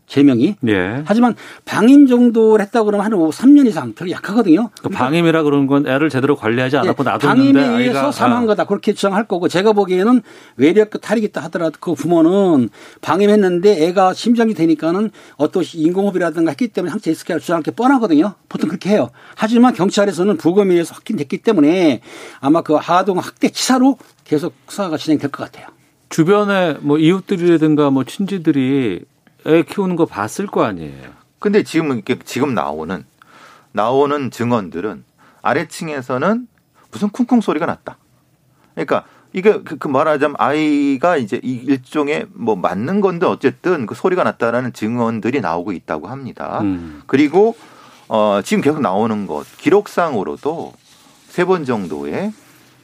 Speaker 4: 제명이.
Speaker 1: 예.
Speaker 4: 하지만 방임 정도를 했다고 그러면 한 3년 이상 되게 약하거든요.
Speaker 1: 그 방임이라 그러는 건 애를 제대로 관리하지 않았고
Speaker 4: 예,
Speaker 1: 놔뒀는데
Speaker 4: 방임에 의해서
Speaker 1: 아이가
Speaker 4: 사망한
Speaker 1: 아,
Speaker 4: 거다 그렇게 주장할 거고 제가 보기에는 외력 그 탈이 있다 하더라도 그 부모는 방임했는데 애가 심장이 되니까는 어떤 인공호흡이라든가 했기 때문에 있을 거라 주장할 게 뻔하거든요. 보통 그렇게 해요. 하지만 경찰에서는 부검에 의해서 확인됐기 때문에 아마 그 아동 학대 치사로 계속 수사가 진행될 것 같아요.
Speaker 1: 주변에 뭐 이웃들이라든가 뭐 친지들이 애 키우는 거 봤을 거 아니에요.
Speaker 5: 근데 지금 이렇게 지금 나오는 나오는 증언들은 아래층에서는 무슨 쿵쿵 소리가 났다. 그러니까 이게 그, 그 말하자면 아이가 이제 이 일종의 뭐 맞는 건데 어쨌든 그 소리가 났다라는 증언들이 나오고 있다고 합니다.
Speaker 1: 음.
Speaker 5: 그리고 어 지금 계속 나오는 것 기록상으로도 세 번 정도의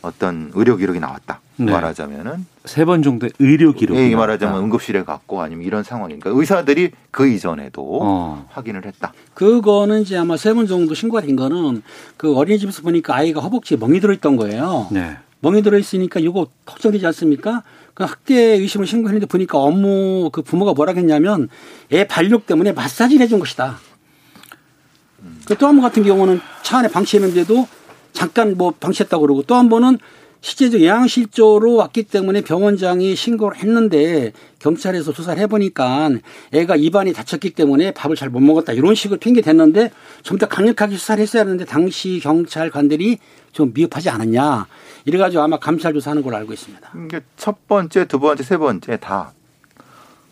Speaker 5: 어떤 의료 기록이 나왔다.
Speaker 1: 네.
Speaker 5: 말하자면은
Speaker 1: 세 번 정도의 의료 기록이
Speaker 5: 예. 말하자면 응급실에 갔고 아니면 이런 상황이니까 의사들이 그 이전에도
Speaker 1: 어.
Speaker 5: 확인을 했다.
Speaker 4: 그거는 이제 아마 세 번 정도 신고가 된 거는 그 어린이집에서 보니까 아이가 허벅지에 멍이 들어 있던 거예요.
Speaker 1: 네.
Speaker 4: 멍이 들어 있으니까 이거 걱정되지 않습니까? 그 학대 의심을 신고했는데 보니까 업무 그 부모가 뭐라 했냐면 애 발육 때문에 마사지를 해준 것이다. 그또한 번 같은 경우는 차 안에 방치했는데도 잠깐 뭐 방치했다고 그러고 또 한 번은 실제적 영양실조로 왔기 때문에 병원장이 신고를 했는데 경찰에서 조사를 해보니까 애가 입안이 다쳤기 때문에 밥을 잘 못 먹었다 이런 식으로 핑계 댔는데 좀 더 강력하게 수사를 했어야 하는데 당시 경찰관들이 좀 미흡하지 않았냐 이래가지고 아마 감찰 조사하는 걸로 알고 있습니다.
Speaker 5: 이게 첫 번째, 두 번째, 세 번째 다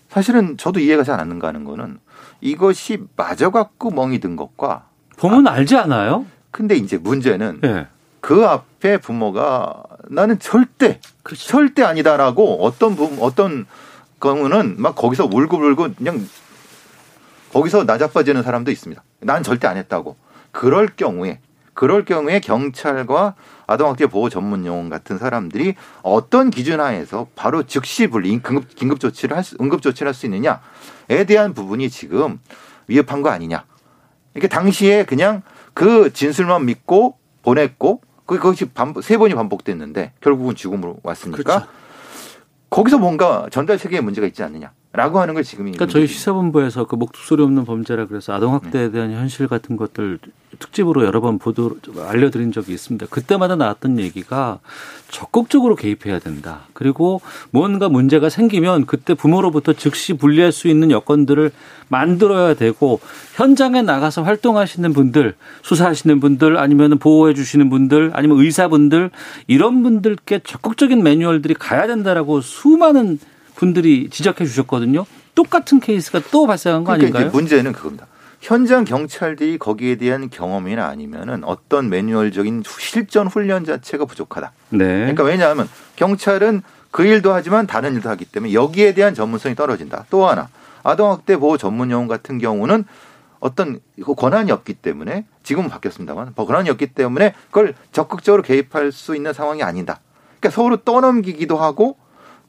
Speaker 5: 사실은 저도 이해가 잘 안 가는 거는 이것이 맞아갖고 멍이 든 것과
Speaker 1: 보면 알지 않아요?
Speaker 5: 근데 이제 문제는
Speaker 1: 예.
Speaker 5: 그 앞에 부모가 나는 절대
Speaker 4: 그렇죠.
Speaker 5: 절대 아니다라고 어떤 부 어떤 경우는 막 거기서 울고불고 그냥 거기서 나자빠지는 사람도 있습니다. 난 절대 안 했다고. 그럴 경우에 그럴 경우에 경찰과 아동학대 보호 전문 요원 같은 사람들이 어떤 기준 하에서 바로 즉시 분리 긴급 긴급 조치를 할 수, 응급 조치를 할 수 있느냐에 대한 부분이 지금 위협한 거 아니냐. 이게 당시에 그냥 그 진술만 믿고 보냈고 그 그것이 반복, 세 번이 반복됐는데 결국은 죽음으로 왔으니까
Speaker 4: 그렇죠.
Speaker 5: 거기서 뭔가 전달 체계에 문제가 있지 않느냐 라고 하는 걸 지금
Speaker 1: 그러니까 저희 시사본부에서 그 목소리 없는 범죄라 그래서 아동학대에
Speaker 5: 네.
Speaker 1: 대한 현실 같은 것들 특집으로 여러 번 보도 알려드린 적이 있습니다. 그때마다 나왔던 얘기가 적극적으로 개입해야 된다. 그리고 뭔가 문제가 생기면 그때 부모로부터 즉시 분리할 수 있는 여건들을 만들어야 되고 현장에 나가서 활동하시는 분들, 수사하시는 분들, 아니면 보호해 주시는 분들, 아니면 의사분들 이런 분들께 적극적인 매뉴얼들이 가야 된다라고 수많은 분들이 지적해 주셨거든요. 똑같은 케이스가 또 발생한 거
Speaker 5: 그러니까
Speaker 1: 아닌가요?
Speaker 5: 문제는 그겁니다. 현장 경찰들이 거기에 대한 경험이나 아니면은 어떤 매뉴얼적인 실전 훈련 자체가 부족하다.
Speaker 1: 네.
Speaker 5: 그러니까 왜냐하면 경찰은 그 일도 하지만 다른 일도 하기 때문에 여기에 대한 전문성이 떨어진다. 또 하나 아동학대 보호 전문요원 같은 경우는 어떤 그 권한이 없기 때문에 지금은 바뀌었습니다만 권한이 없기 때문에 그걸 적극적으로 개입할 수 있는 상황이 아니다. 그러니까 서로 떠넘기기도 하고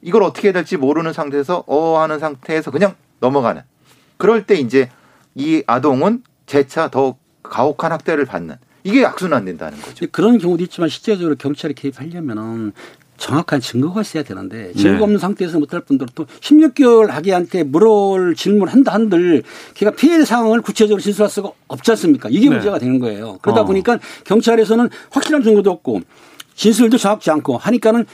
Speaker 5: 이걸 어떻게 해야 될지 모르는 상태에서 어 하는 상태에서 그냥 넘어가는. 그럴 때 이제 이 아동은 재차 더 가혹한 학대를 받는 이게 악순환된다는 거죠.
Speaker 4: 그런 경우도 있지만 실제적으로 경찰이 개입하려면은 정확한 증거가 있어야 되는데 증거
Speaker 1: 네.
Speaker 4: 없는 상태에서 못할 뿐더러 또 16개월 아기한테 물어올 질문한다 한들 걔가 피해 상황을 구체적으로 진술할 수가 없지 않습니까? 이게
Speaker 1: 네.
Speaker 4: 문제가 되는 거예요. 그러다
Speaker 1: 어.
Speaker 4: 보니까 경찰에서는 확실한 증거도 없고 진술도 정확지 않고 하니까는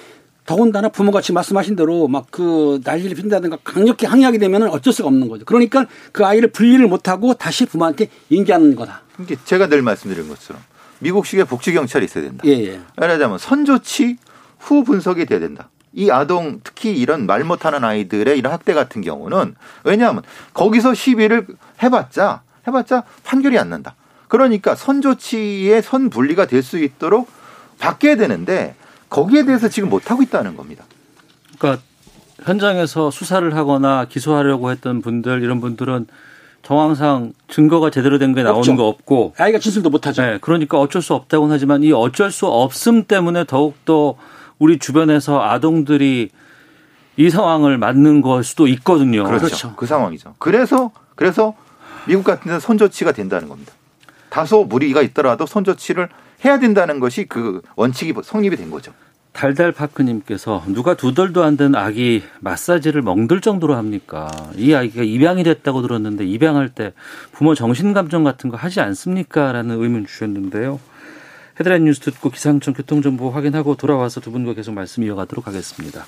Speaker 4: 더군다나 지금 말씀하신 대로 막 그 난리를 핀다든가 강력히 항의하게 되면 어쩔 수가 없는 거죠. 그러니까 그 아이를 분리를 못하고 다시 부모한테 인계하는 거다.
Speaker 5: 이게 제가 늘 말씀드린 것처럼 미국식의 복지 경찰이 있어야 된다.
Speaker 4: 예, 예.
Speaker 5: 말하자면 선조치 후 분석이 돼야 된다. 이 아동 특히 이런 말 못하는 아이들의 이런 학대 같은 경우는 왜냐하면 거기서 시비를 해봤자 해봤자 판결이 안 난다. 그러니까 선조치의 선 분리가 될 수 있도록 바뀌어야 되는데 거기에 대해서 지금 못 하고 있다는 겁니다.
Speaker 1: 그러니까 현장에서 수사를 하거나 기소하려고 했던 분들 이런 분들은 정황상 증거가 제대로 된 게 나오는
Speaker 4: 없죠.
Speaker 1: 거 없고
Speaker 4: 아이가 진술도 못 하죠.
Speaker 1: 네, 그러니까 어쩔 수 없다고는 하지만 이 어쩔 수 없음 때문에 더욱 더 우리 주변에서 아동들이 이 상황을 맞는 걸 수도 있거든요.
Speaker 5: 그렇죠.
Speaker 4: 그렇죠.
Speaker 5: 그 상황이죠. 그래서 그래서 미국 같은 데서 선조치가 된다는 겁니다. 다소 무리가 있더라도 선조치를 해야 된다는 것이 그 원칙이 성립이 된 거죠.
Speaker 1: 달달파크님께서 누가 두 달도 안 된 아기 마사지를 멍들 정도로 합니까? 이 아기가 입양이 됐다고 들었는데 입양할 때 부모 정신감정 같은 거 하지 않습니까? 라는 의문 주셨는데요. 헤드라인 뉴스 듣고 기상청 교통정보 확인하고 돌아와서 두 분과 계속 말씀 이어가도록 하겠습니다.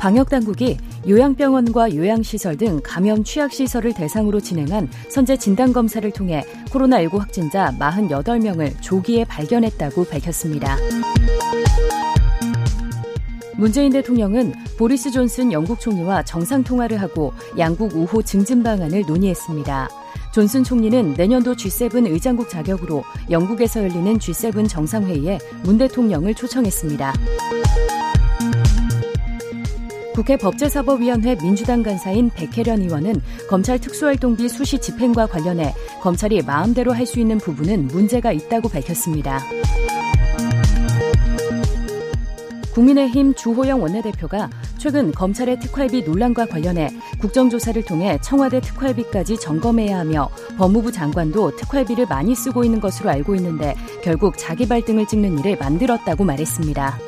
Speaker 6: 방역당국이 요양병원과 요양시설 등 감염 취약시설을 대상으로 진행한 선제 진단검사를 통해 코로나19 확진자 48명을 조기에 발견했다고 밝혔습니다. 문재인 대통령은 보리스 존슨 영국 총리와 정상 통화를 하고 양국 우호 증진 방안을 논의했습니다. 존슨 총리는 내년도 G7 의장국 자격으로 영국에서 열리는 G7 정상회의에 문 대통령을 초청했습니다. 국회 법제사법위원회 민주당 간사인 백혜련 의원은 검찰 특수활동비 수시 집행과 관련해 검찰이 마음대로 할 수 있는 부분은 문제가 있다고 밝혔습니다. 국민의힘 주호영 원내대표가 최근 검찰의 특활비 논란과 관련해 국정조사를 통해 청와대 특활비까지 점검해야 하며 법무부 장관도 특활비를 많이 쓰고 있는 것으로 알고 있는데 결국 자기 발등을 찍는 일을 만들었다고 말했습니다.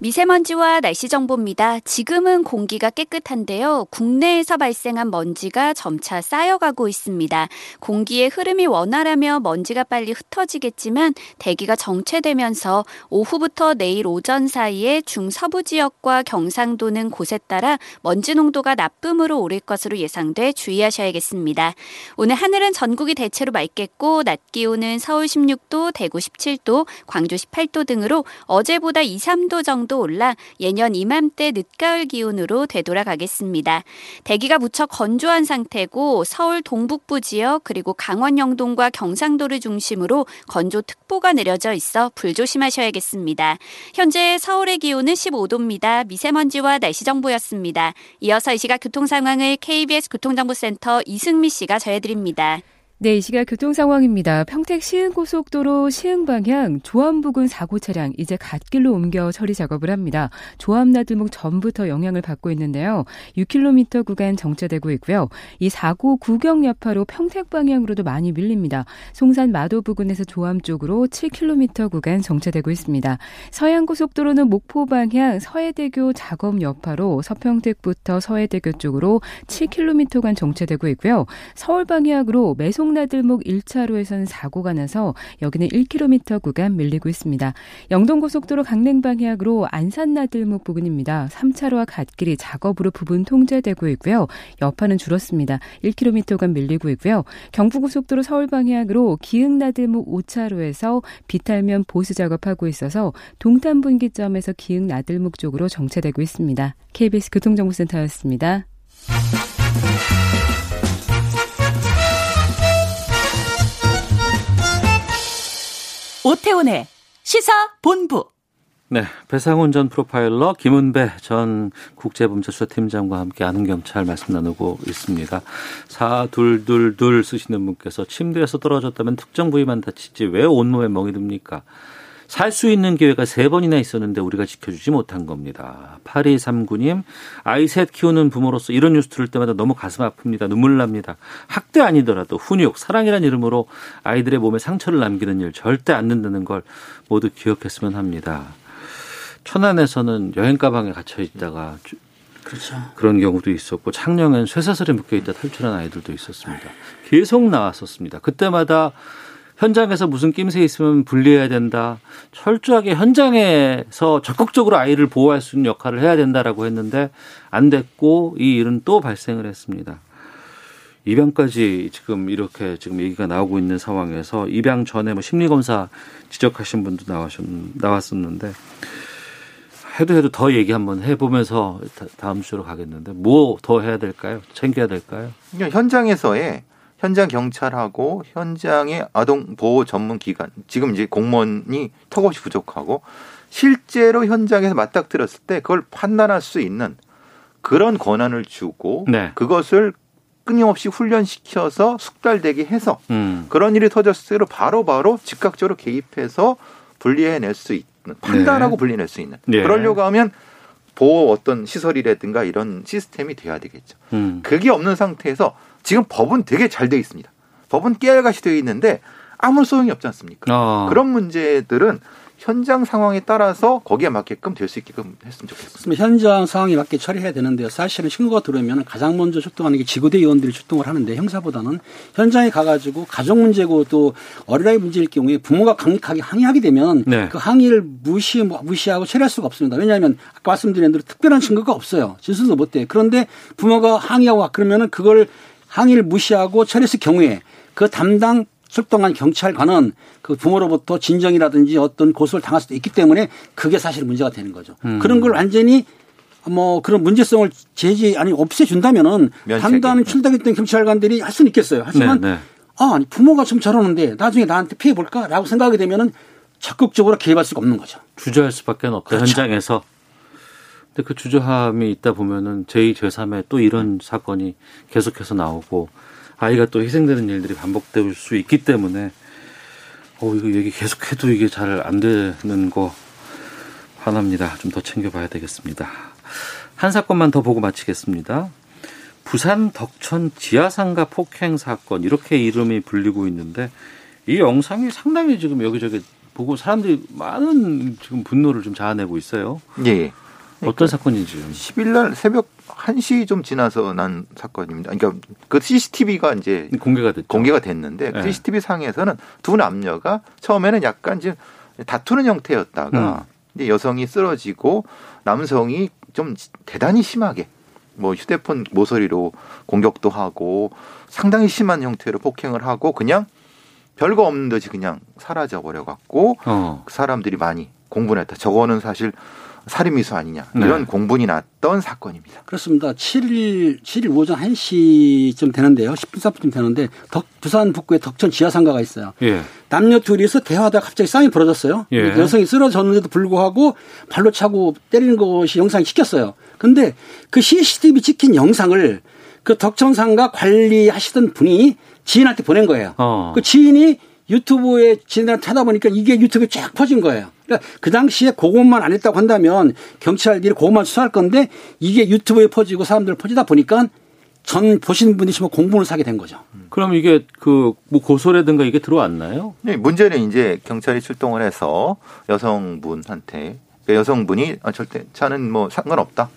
Speaker 7: 미세먼지와 날씨 정보입니다. 지금은 공기가 깨끗한데요. 국내에서 발생한 먼지가 점차 쌓여가고 있습니다. 공기의 흐름이 원활하며 먼지가 빨리 흩어지겠지만 대기가 정체되면서 오후부터 내일 오전 사이에 중서부 지역과 경상도는 곳에 따라 먼지 농도가 나쁨으로 오를 것으로 예상돼 주의하셔야겠습니다. 오늘 하늘은 전국이 대체로 맑겠고 낮 기온은 서울 16도, 대구 17도, 광주 18도 등으로 어제보다 2, 3도 정도 정도 올라 예년 이맘때 늦가을 기온으로 되돌아가겠습니다. 대기가 무척 건조한 상태고 서울 동북부 지역 그리고 강원 영동과 경상도를 중심으로 건조특보가 내려져 있어 불조심하셔야겠습니다. 현재 서울의 기온은 15도입니다. 미세먼지와 날씨 정보였습니다. 이어서 이 시각 교통 상황을 KBS 교통정보센터 이승미 씨가 전해드립니다.
Speaker 8: 네, 이 시각 교통 상황입니다. 평택 시흥고속도로 시흥 방향 조암 부근 사고 차량 이제 갓길로 옮겨 처리 작업을 합니다. 조암 나들목 전부터 영향을 받고 있는데요. 6km 구간 정체되고 있고요. 이 사고 구경 여파로 평택 방향으로도 많이 밀립니다. 송산 마도 부근에서 조암 쪽으로 7km 구간 정체되고 있습니다. 서양 고속도로는 목포 방향 서해대교 작업 여파로 서평택부터 서해대교 쪽으로 7km간 정체되고 있고요. 서울 방향으로 매송 성나들목 1차로에서는 사고가 나서 여기는 1km 구간 밀리고 있습니다. 영동고속도로 강릉 방향으로 안산나들목 부근입니다. 3차로와 갓길이 작업으로 부분 통제되고 있고요. 여파는 줄었습니다. 1km간 밀리고 있고요. 경부고속도로 서울 방향으로 기흥나들목 5차로에서 비탈면 보수 작업하고 있어서 동탄 분기점에서 기흥나들목 쪽으로 정체되고 있습니다. KBS 교통정보센터였습니다.
Speaker 9: 오태훈의 시사 본부.
Speaker 1: 네, 배상훈 전 프로파일러, 김은배 전 국제범죄수사팀장과 함께 아는 경찰 말씀 나누고 있습니다. 4222 쓰시는 분께서 침대에서 떨어졌다면 특정 부위만 다치지 왜 온몸에 멍이 듭니까? 살 수 있는 기회가 세 번이나 있었는데 우리가 지켜주지 못한 겁니다. 8239님, 아이 셋 키우는 부모로서 이런 뉴스 들을 때마다 너무 가슴 아픕니다. 눈물 납니다. 학대 아니더라도 훈육, 사랑이란 이름으로 아이들의 몸에 상처를 남기는 일 절대 안 된다는 걸 모두 기억했으면 합니다. 천안에서는 여행 가방에 갇혀 있다가 그렇죠. 그런 경우도 있었고 창녕엔 쇠사슬에 묶여 있다 탈출한 아이들도 있었습니다. 계속 나왔었습니다. 그때마다 현장에서 무슨 낌새 있으면 분리해야 된다. 철저하게 현장에서 적극적으로 아이를 보호할 수 있는 역할을 해야 된다라고 했는데 안 됐고 이 일은 또 발생을 했습니다. 입양까지 지금 이렇게 지금 얘기가 나오고 있는 상황에서 입양 전에 뭐 심리 검사 지적하신 분도 나와셨, 나왔었는데 해도 해도 더 얘기 한번 해보면서 다음 주로 가겠는데 뭐 더 해야 될까요? 챙겨야 될까요?
Speaker 5: 현장에서의 현장 경찰하고 현장의 아동 보호 전문 기관 지금 이제 공무원이 턱없이 부족하고 실제로 현장에서 맞닥뜨렸을 때 그걸 판단할 수 있는 그런 권한을 주고 네. 그것을 끊임없이 훈련시켜서 숙달되게 해서 음. 그런 일이 터졌을 때 바로바로 바로 즉각적으로 개입해서 분리해낼 수 있는 판단하고 네. 분리해낼 수 있는 네. 그러려고 하면 보호 어떤 시설이라든가 이런 시스템이 돼야 되겠죠.
Speaker 1: 음.
Speaker 5: 그게 없는 상태에서 지금 법은 되게 잘 돼 있습니다. 법은 깨알같이 되어 있는데 아무 소용이 없지 않습니까?
Speaker 1: 아.
Speaker 5: 그런 문제들은 현장 상황에 따라서 거기에 맞게끔 될 수 있게끔 했으면 좋겠습니다.
Speaker 4: 현장 상황에 맞게 처리해야 되는데요. 사실은 신고가 들어오면 가장 먼저 출동하는 게 지구대 의원들이 출동을 하는데 형사보다는 현장에 가가지고 가족 문제고 또 어린아이 문제일 경우에 부모가 강력하게 항의하게 되면
Speaker 1: 네.
Speaker 4: 그 항의를 무시 무시하고 처리할 수가 없습니다. 왜냐하면 아까 말씀드린 대로 특별한 증거가 없어요. 진술도 못 돼. 그런데 부모가 항의하고 그러면은 그걸 항의를 무시하고 처리했을 경우에 그 담당 출동한 경찰관은 그 부모로부터 진정이라든지 어떤 고소를 당할 수도 있기 때문에 그게 사실 문제가 되는 거죠.
Speaker 1: 음.
Speaker 4: 그런 걸 완전히 뭐 그런 문제성을 제지 아니 없애준다면은. 담당 출동했던 경찰관들이 할 수는 있겠어요. 하지만
Speaker 1: 네, 네.
Speaker 4: 아 부모가 좀 저러는데 나중에 나한테 피해 볼까라고 생각하게 되면은 적극적으로 개입할 수가 없는 거죠.
Speaker 1: 주저할 수밖에 없다
Speaker 4: 그렇죠.
Speaker 1: 현장에서. 근데 그 주저함이 있다 보면은 제2, 제3의 또 이런 사건이 계속해서 나오고 아이가 또 희생되는 일들이 반복될 수 있기 때문에 어 이거 얘기 계속해도 이게 잘 안 되는 거 화납니다. 좀 더 챙겨봐야 되겠습니다. 한 사건만 더 보고 마치겠습니다. 부산 덕천 지하상가 폭행 사건 이렇게 이름이 불리고 있는데 이 영상이 상당히 지금 여기저기 보고 사람들이 많은 지금 분노를 좀 자아내고 있어요.
Speaker 5: 예.
Speaker 1: 어떤 사건인지 좀.
Speaker 5: 10일 날 새벽 1시 좀 지나서 난 사건입니다. 그러니까 그 CCTV가 이제
Speaker 1: 공개가 됐죠.
Speaker 5: 공개가 됐는데 그
Speaker 1: 네.
Speaker 5: CCTV 상에서는 두 남녀가 처음에는 약간 지금 다투는 형태였다가 이제 여성이 쓰러지고 남성이 좀 대단히 심하게 뭐 휴대폰 모서리로 공격도 하고 상당히 심한 형태로 폭행을 하고 그냥 별거 없는 듯이 그냥 사라져 버려 갖고
Speaker 1: 어.
Speaker 5: 그 사람들이 많이 공분을 했다. 저거는 사실 살인미수 아니냐
Speaker 1: 네.
Speaker 5: 이런 공분이 났던 사건입니다.
Speaker 4: 그렇습니다. 7일 7일 오전 1시쯤 되는데요. 10분 4분쯤 되는데 덕, 부산 북구에 덕천 지하상가가 있어요.
Speaker 1: 예.
Speaker 4: 남녀 둘이서 대화하다가 갑자기 싸움이 벌어졌어요.
Speaker 1: 예.
Speaker 4: 여성이 쓰러졌는데도 불구하고 발로 차고 때리는 것이 영상이 찍혔어요. 근데 그 CCTV 찍힌 영상을 그 덕천상가 관리하시던 분이 지인한테 보낸 거예요.
Speaker 1: 어.
Speaker 4: 그 지인이 유튜브에 지인한테 하다 보니까 이게 유튜브에 쫙 퍼진 거예요. 그러니까 그 당시에 그것만 안 했다고 한다면 경찰들이 그것만 수사할 건데 이게 유튜브에 퍼지고 사람들 퍼지다 보니까 전 보신 분이시면 공분을 사게 된 거죠.
Speaker 1: 그럼 이게 그 뭐 고소라든가 이게 들어왔나요?
Speaker 5: 네, 문제는 이제 경찰이 출동을 해서 여성분한테 그 여성분이 아, 절대 차는 뭐 상관없다.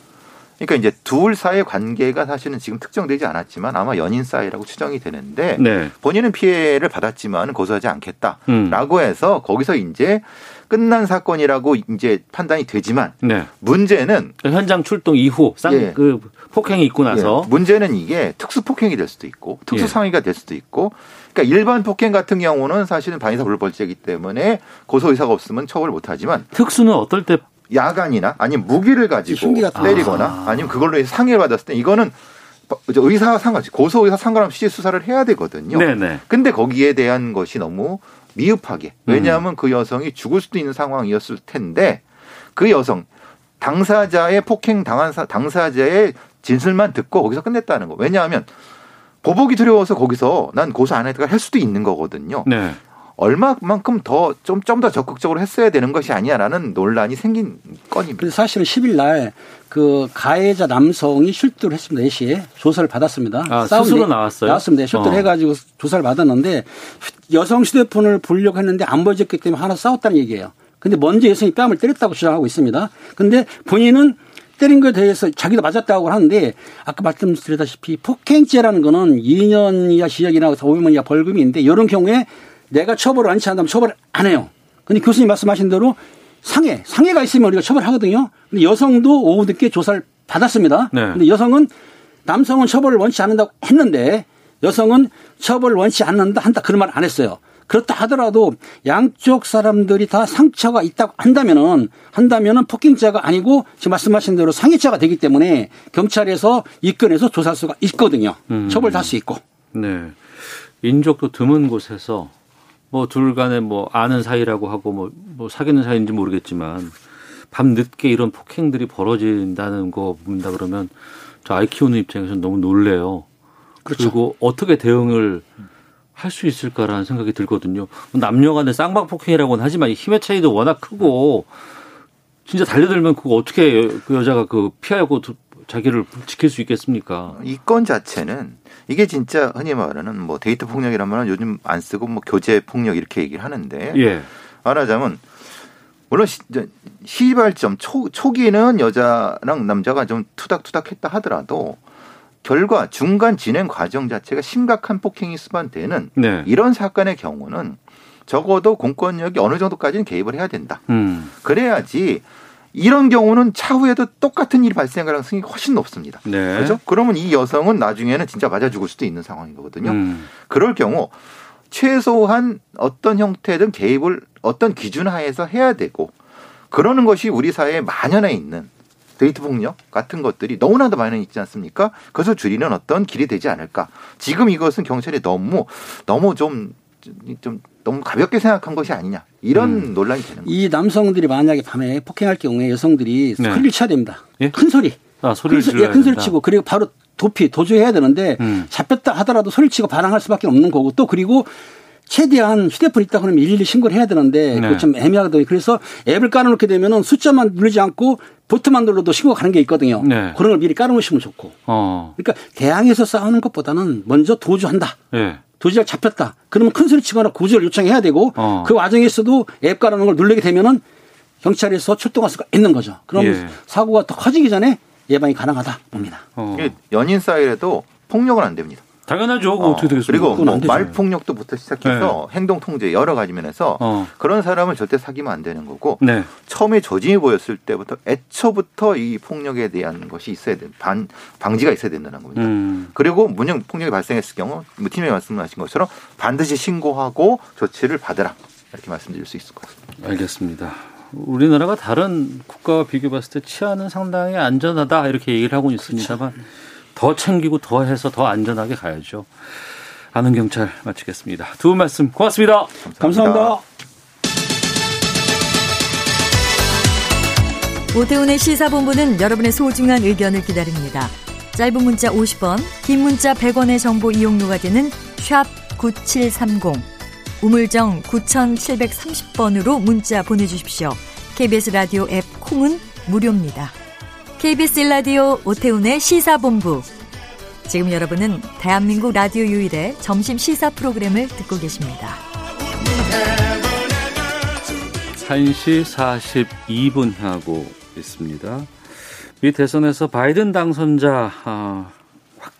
Speaker 5: 그러니까 이제 둘 사이의 관계가 사실은 지금 특정되지 않았지만 아마 연인 사이라고 추정이 되는데
Speaker 1: 네.
Speaker 5: 본인은 피해를 받았지만 고소하지
Speaker 1: 음.
Speaker 5: 않겠다라고 해서 거기서 이제 끝난 사건이라고 이제 판단이 되지만
Speaker 1: 네.
Speaker 5: 문제는
Speaker 1: 그 현장 출동 이후 쌍
Speaker 5: 예.
Speaker 1: 그 폭행이 있고 나서
Speaker 5: 예, 문제는 이게 특수 폭행이 될 수도 있고 특수
Speaker 1: 예.
Speaker 5: 상해가 될 수도 있고 그러니까 일반 폭행 같은 경우는 사실은 반의사 불벌죄이기 때문에 고소 의사가 없으면 처벌 못 하지만
Speaker 1: 특수는 어떨 때
Speaker 5: 야간이나 아니면 무기를 가지고 때리거나 아. 니면 그걸로 해서 상해를 받았을 때 이거는 의사 상관없이 고소 의사 상관없이 수사를 해야 되거든요.
Speaker 1: 네네.
Speaker 5: 근데 거기에 대한 것이 너무 미흡하게
Speaker 1: 음.
Speaker 5: 왜냐하면 그 여성이 죽을 수도 있는 상황이었을 텐데 그 여성 당사자의 폭행 당한 사, 당사자의 진술만 듣고 거기서 끝냈다는 거. 왜냐하면 보복이 두려워서 거기서 난 고소 안 했다가 할 수도 있는 거거든요.
Speaker 1: 네.
Speaker 5: 얼마만큼 더 좀 좀 더 적극적으로 했어야 되는 것이 아니야라는 논란이 생긴 건입니다.
Speaker 4: 그래서 사실은 10일 날 그 가해자 남성이 출두를 했습니다. 4시에 조사를 받았습니다.
Speaker 1: 아, 스스로
Speaker 4: 내-
Speaker 1: 나왔어요?
Speaker 4: 나왔습니다. 출두를
Speaker 1: 어.
Speaker 4: 해가지고 조사를 받았는데 여성 휴대폰을 보려고 했는데 안 보여줬기 때문에 하나 싸웠다는 얘기예요. 근데 먼저 여성이 뺨을 때렸다고 주장하고 있습니다. 근데 본인은 때린 것에 대해서 자기도 맞았다고 하는데 아까 말씀드렸다시피 폭행죄라는 거는 2년 이하 징역이나 500만 이하 벌금이 있는데 이런 경우에 내가 처벌을 안치 않다면 처벌을 안 해요. 근데 교수님 말씀하신 대로 상해, 상해가 있으면 우리가 처벌하거든요. 근데 여성도 오후 늦게 조사를 받았습니다.
Speaker 1: 네.
Speaker 4: 근데 여성은 남성은 처벌을 원치 않는다고 했는데 여성은 처벌을 원치 않는다 한다 그런 말 안 했어요. 그렇다 하더라도 양쪽 사람들이 다 상처가 있다고 한다면은 한다면은 폭행죄가 아니고 지금 말씀하신 대로 상해죄가 되기 때문에 경찰에서 입건해서 조사할 수가 있거든요.
Speaker 1: 음.
Speaker 4: 처벌 할수 있고.
Speaker 1: 네. 인적도 드문 곳에서 뭐 둘 간에 뭐 아는 사이라고 하고 뭐, 뭐 사귀는 사이인지 모르겠지만 밤 늦게 이런 폭행들이 벌어진다는 거 본다 그러면 저 아이 키우는 입장에서는 너무 놀래요.
Speaker 4: 그렇죠.
Speaker 1: 리고 어떻게 대응을 할 수 있을까라는 생각이 들거든요. 남녀 간의 쌍방 폭행이라고는 하지만 힘의 차이도 워낙 크고 진짜 달려들면 그거 어떻게 그 여자가 그 피하고 자기를 지킬 수 있겠습니까?
Speaker 5: 이 건 자체는 이게 진짜 흔히 말하는 뭐 데이트 폭력이란 말은 요즘 안 쓰고 뭐 교제 폭력 이렇게 얘기를 하는데
Speaker 1: 예.
Speaker 5: 말하자면 물론 시, 시발점 초, 초기에는 여자랑 남자가 좀 투닥투닥했다 하더라도 결과 중간 진행 과정 자체가 심각한 폭행이 수반되는
Speaker 1: 네.
Speaker 5: 이런 사건의 경우는 적어도 공권력이 어느 정도까지는 개입을 해야 된다.
Speaker 1: 음.
Speaker 5: 그래야지 이런 경우는 차후에도 똑같은 일이 발생할 가능성이 훨씬 높습니다.
Speaker 1: 네.
Speaker 5: 그렇죠? 그러면 이 여성은 나중에는 진짜 맞아 죽을 수도 있는 상황인 거거든요.
Speaker 1: 음.
Speaker 5: 그럴 경우 최소한 어떤 형태든 개입을 어떤 기준 하에서 해야 되고 그러는 것이 우리 사회에 만연해 있는 데이트 폭력 같은 것들이 너무나도 많이 있지 않습니까? 그래서 줄이는 어떤 길이 되지 않을까. 지금 이것은 경찰이 너무 너무 좀, 좀 너무 가볍게 생각한 것이 아니냐. 이런
Speaker 1: 음.
Speaker 5: 논란이 되는 거죠.
Speaker 4: 이 남성들이 만약에 밤에 폭행할 경우에 여성들이
Speaker 1: 네.
Speaker 4: 소리를 쳐야 됩니다.
Speaker 1: 예?
Speaker 4: 큰 소리.
Speaker 1: 아, 소리를
Speaker 4: 큰, 소, 예, 큰 소리. 치고 그리고 바로 도피 도주해야 되는데
Speaker 1: 음.
Speaker 4: 잡혔다 하더라도 소리 치고 반항할 수밖에 없는 거고 또 그리고 최대한 휴대폰 있다 그러면 112 신고를 해야 되는데
Speaker 1: 네.
Speaker 4: 그거 좀 애매하거든요. 그래서 앱을 깔아놓게 되면은 숫자만 누르지 않고 버튼만 눌러도 신고가 가는 게 있거든요.
Speaker 1: 네.
Speaker 4: 그런 걸 미리 깔아놓으시면 좋고.
Speaker 1: 어.
Speaker 4: 그러니까 대항해서 싸우는 것보다는 먼저 도주한다.
Speaker 1: 예.
Speaker 4: 도주자가 잡혔다. 그러면 큰 소리 치거나 구조를 요청해야 되고
Speaker 1: 어.
Speaker 4: 그 와중에서도 앱 깔아놓은 걸 누르게 되면은 경찰에서 출동할 수가 있는 거죠. 그럼
Speaker 1: 예.
Speaker 4: 사고가 더 커지기 전에 예방이 가능하다 봅니다.
Speaker 1: 어.
Speaker 5: 연인 사이에도 폭력은 안 됩니다.
Speaker 1: 당연하죠. 그거 어떻게 되겠습니까?
Speaker 5: 그리고 뭐. 말폭력도부터 시작해서 행동 통제 여러 가지 면에서
Speaker 1: 어.
Speaker 5: 그런 사람을 절대 사귀면 안 되는 거고
Speaker 1: 네.
Speaker 5: 처음에 조짐이 보였을 때부터 애초부터 이 폭력에 대한 것이 있어야 돼. 반 방지가 있어야 된다는 겁니다.
Speaker 1: 음.
Speaker 5: 그리고 문역 폭력이 발생했을 경우 뭐 팀장이 말씀하신 것처럼 반드시 신고하고 조치를 받으라 이렇게 말씀드릴 수 있을 것 같습니다.
Speaker 1: 알겠습니다. 우리나라가 다른 국가와 비교봤을 때 치안은 상당히 안전하다 이렇게 얘기를 하고 있습니다만 더 챙기고 더 해서 더 안전하게 가야죠. 아는 경찰 마치겠습니다. 두 분 말씀 고맙습니다.
Speaker 4: 감사합니다.
Speaker 10: 오태훈의 시사본부는 여러분의 소중한 의견을 기다립니다. 짧은 문자 50원, 긴 문자 100원의 정보 이용료가 되는 샵 9730, 우물정 9730번으로 문자 보내주십시오. KBS 라디오 앱 콩은 무료입니다. KBS 라디오 오태훈의 시사본부. 지금 여러분은 대한민국 라디오 유일의 점심 시사 프로그램을 듣고 계십니다.
Speaker 1: 1시 42분 하고 있습니다. 미 대선에서 바이든 당선자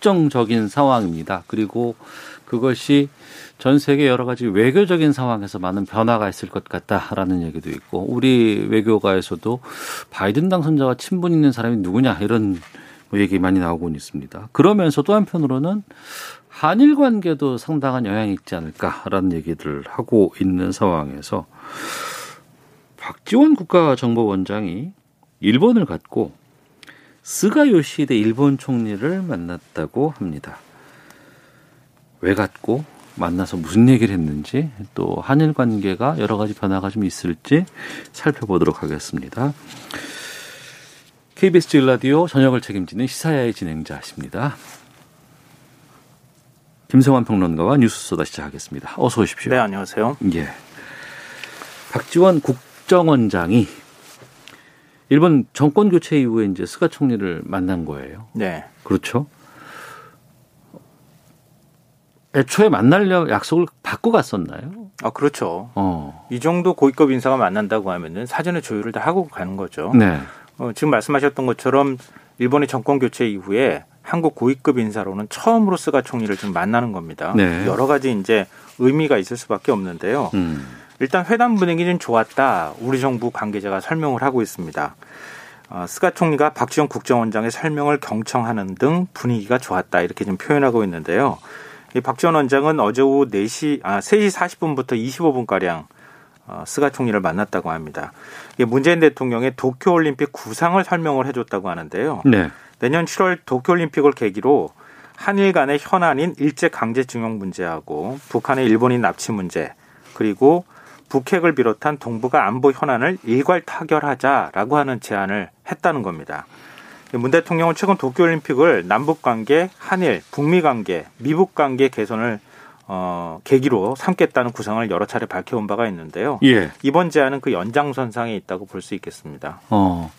Speaker 1: 아, 확정적인 상황입니다. 그리고 그것이 전 세계 여러 가지 외교적인 상황에서 많은 변화가 있을 것 같다라는 얘기도 있고 우리 외교가에서도 바이든 당선자와 친분 있는 사람이 누구냐 이런 뭐 얘기 많이 나오고 있습니다. 그러면서 또 한편으로는 한일 관계도 상당한 영향이 있지 않을까라는 얘기를 하고 있는 상황에서 박지원 국가정보원장이 일본을 갔고 스가 요시히데 일본 총리를 만났다고 합니다. 왜 갔고 만나서 무슨 얘기를 했는지 또 한일 관계가 여러 가지 변화가 좀 있을지 살펴보도록 하겠습니다. KBS 일라디오 저녁을 책임지는 시사야의 진행자십니다. 김성환 평론가와 뉴스 소다 시작하겠습니다. 어서 오십시오.
Speaker 11: 네, 안녕하세요.
Speaker 1: 예. 박지원 국정원장이 일본 정권 교체 이후에 이제 스가 총리를 만난 거예요.
Speaker 11: 네.
Speaker 1: 그렇죠. 애초에 만나려 약속을 받고 갔었나요?
Speaker 11: 아, 그렇죠.
Speaker 1: 어.
Speaker 11: 이 정도 고위급 인사가 만난다고 하면은 사전에 조율을 다 하고 가는 거죠.
Speaker 1: 네.
Speaker 11: 어, 지금 말씀하셨던 것처럼 일본의 정권 교체 이후에 한국 고위급 인사로는 처음으로 스가 총리를 지금 만나는 겁니다.
Speaker 1: 네.
Speaker 11: 여러 가지 이제 의미가 있을 수밖에 없는데요.
Speaker 1: 음.
Speaker 11: 일단 회담 분위기는 좋았다. 우리 정부 관계자가 설명을 하고 있습니다. 어, 스가 총리가 박지원 국정원장의 설명을 경청하는 등 분위기가 좋았다. 이렇게 좀 표현하고 있는데요. 이 박지원 원장은 어제 오후 4시, 아, 3시 40분부터 25분가량 어, 스가 총리를 만났다고 합니다. 이게 문재인 대통령의 도쿄올림픽 구상을 설명을 해줬다고 하는데요.
Speaker 1: 네.
Speaker 11: 내년 7월 도쿄올림픽을 계기로 한일 간의 현안인 일제 강제징용 문제하고 북한의 일본인 납치 문제 그리고 북핵을 비롯한 동북아 안보 현안을 일괄 타결하자라고 하는 제안을 했다는 겁니다. 문 대통령은 최근 도쿄올림픽을 남북 관계, 한일, 북미 관계, 미북 관계 개선을 어, 계기로 삼겠다는 구상을 여러 차례 밝혀온 바가 있는데요.
Speaker 1: 예.
Speaker 11: 이번 제안은 그 연장선상에 있다고 볼 수 있겠습니다.
Speaker 1: 어.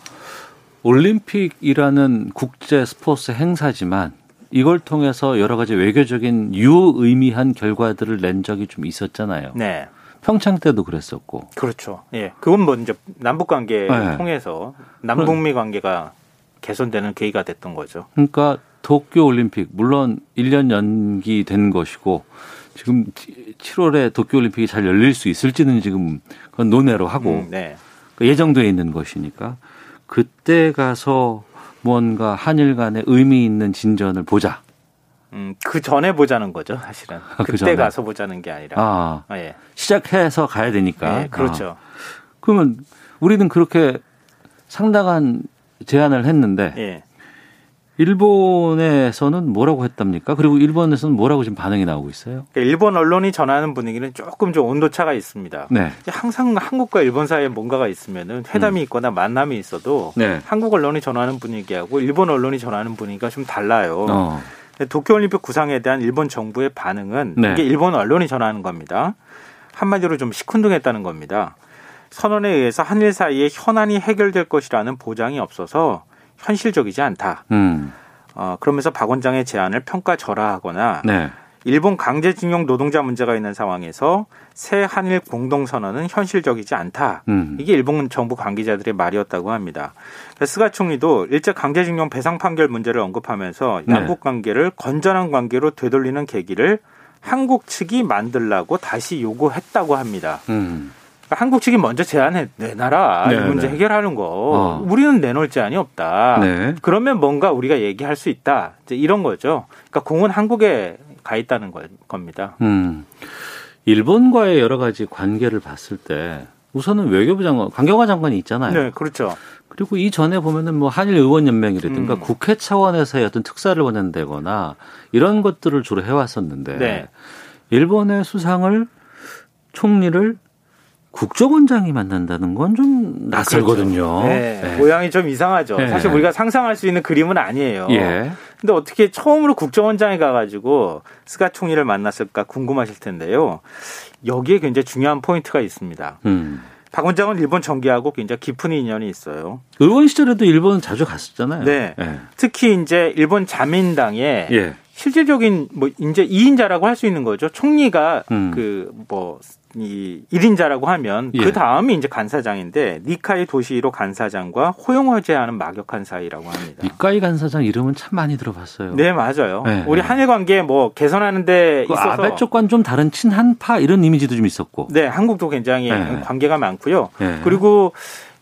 Speaker 1: 올림픽이라는 국제 스포츠 행사지만 이걸 통해서 여러 가지 외교적인 유의미한 결과들을 낸 적이 좀 있었잖아요.
Speaker 11: 네.
Speaker 1: 평창 때도 그랬었고.
Speaker 11: 그렇죠. 예. 그건 뭐 이제 남북 관계
Speaker 1: 네.
Speaker 11: 통해서 남북미 관계가 개선되는 계기가 됐던 거죠.
Speaker 1: 그러니까 도쿄 올림픽 물론 1년 연기된 것이고 지금 7월에 도쿄 올림픽이 잘 열릴 수 있을지는 지금 그건 논외로 하고
Speaker 11: 음, 네.
Speaker 1: 그 예정돼 있는 것이니까 그때 가서 뭔가 한일 간의 의미 있는 진전을 보자.
Speaker 11: 음, 그 전에 보자는 거죠, 사실은.
Speaker 1: 그
Speaker 11: 그때
Speaker 1: 전에.
Speaker 11: 가서 보자는 게 아니라.
Speaker 1: 아,
Speaker 11: 아, 예.
Speaker 1: 시작해서 가야 되니까.
Speaker 11: 네, 그렇죠.
Speaker 1: 아. 그러면 우리는 그렇게 상당한 제안을 했는데
Speaker 11: 예.
Speaker 1: 일본에서는 뭐라고 했답니까? 그리고 일본에서는 뭐라고 지금 반응이 나오고 있어요?
Speaker 11: 그러니까 일본 언론이 전하는 분위기는 조금 좀 온도차가 있습니다.
Speaker 1: 네.
Speaker 11: 항상 한국과 일본 사이에 뭔가가 있으면은 회담이 있거나 만남이 있어도
Speaker 1: 음. 네.
Speaker 11: 한국 언론이 전하는 분위기하고 일본 언론이 전하는 분위기가 좀 달라요.
Speaker 1: 어.
Speaker 11: 도쿄올림픽 구상에 대한 일본 정부의 반응은
Speaker 1: 네.
Speaker 11: 이게 일본 언론이 전하는 겁니다. 한마디로 좀 시큰둥했다는 겁니다. 선언에 의해서 한일 사이에 현안이 해결될 것이라는 보장이 없어서 현실적이지 않다.
Speaker 1: 음.
Speaker 11: 어, 그러면서 박 원장의 제안을 평가절하하거나
Speaker 1: 네.
Speaker 11: 일본 강제징용 노동자 문제가 있는 상황에서 새 한일 공동선언은 현실적이지 않다.
Speaker 1: 음.
Speaker 11: 이게 일본 정부 관계자들의 말이었다고 합니다. 그러니까 스가 총리도 일제 강제징용 배상 판결 문제를 언급하면서
Speaker 1: 네.
Speaker 11: 양국 관계를 건전한 관계로 되돌리는 계기를 한국 측이 만들라고 다시 요구했다고 합니다.
Speaker 1: 음.
Speaker 11: 그러니까 한국 측이 먼저 제안해 내놔라
Speaker 1: 네,
Speaker 11: 이 문제
Speaker 1: 네.
Speaker 11: 해결하는 거
Speaker 1: 어.
Speaker 11: 우리는 내놓을 제안이 없다.
Speaker 1: 네.
Speaker 11: 그러면 뭔가 우리가 얘기할 수 있다. 이제 이런 거죠. 그러니까 공은 한국에 가 있다는 거- 겁니다.
Speaker 1: 음. 일본과의 여러 가지 관계를 봤을 때 우선은 외교부 장관, 강경화 장관이 있잖아요.
Speaker 11: 네, 그렇죠.
Speaker 1: 그리고 이 전에 보면은 뭐 한일 의원 연맹이라든가
Speaker 11: 음.
Speaker 1: 국회 차원에서의 어떤 특사를 원한다거나 이런 것들을 주로 해왔었는데
Speaker 11: 네.
Speaker 1: 일본의 수상을 총리를 국정원장이 만난다는 건 좀 낯설거든요.
Speaker 11: 네,
Speaker 1: 네.
Speaker 11: 모양이 좀 이상하죠.
Speaker 1: 네.
Speaker 11: 사실 우리가 상상할 수 있는 그림은 아니에요.
Speaker 1: 예.
Speaker 11: 근데 어떻게 처음으로 국정원장에 가가지고 스가 총리를 만났을까 궁금하실 텐데요. 여기에 굉장히 중요한 포인트가 있습니다.
Speaker 1: 음.
Speaker 11: 박 원장은 일본 정계하고 굉장히 깊은 인연이 있어요.
Speaker 1: 의원 시절에도 일본 자주 갔었잖아요.
Speaker 11: 네.
Speaker 1: 예.
Speaker 11: 특히 이제 일본 자민당에
Speaker 1: 예.
Speaker 11: 실질적인 뭐 이제 2인자라고 할 수 있는 거죠. 총리가
Speaker 1: 음.
Speaker 11: 그뭐 이 1인자라고 하면
Speaker 1: 예.
Speaker 11: 그 다음이 이제 간사장인데 니카이 도시히로 간사장과 호형호제하는 막역한 사이라고 합니다.
Speaker 1: 이까이 간사장 이름은 참 많이 들어봤어요.
Speaker 11: 네, 맞아요.
Speaker 1: 네,
Speaker 11: 우리
Speaker 1: 네.
Speaker 11: 한일 관계 뭐 개선하는 데
Speaker 1: 그
Speaker 11: 있어서
Speaker 1: 아베 쪽과는 좀 다른 친한파 이런 이미지도 좀 있었고.
Speaker 11: 네, 한국도 굉장히
Speaker 1: 네.
Speaker 11: 관계가 많고요.
Speaker 1: 네.
Speaker 11: 그리고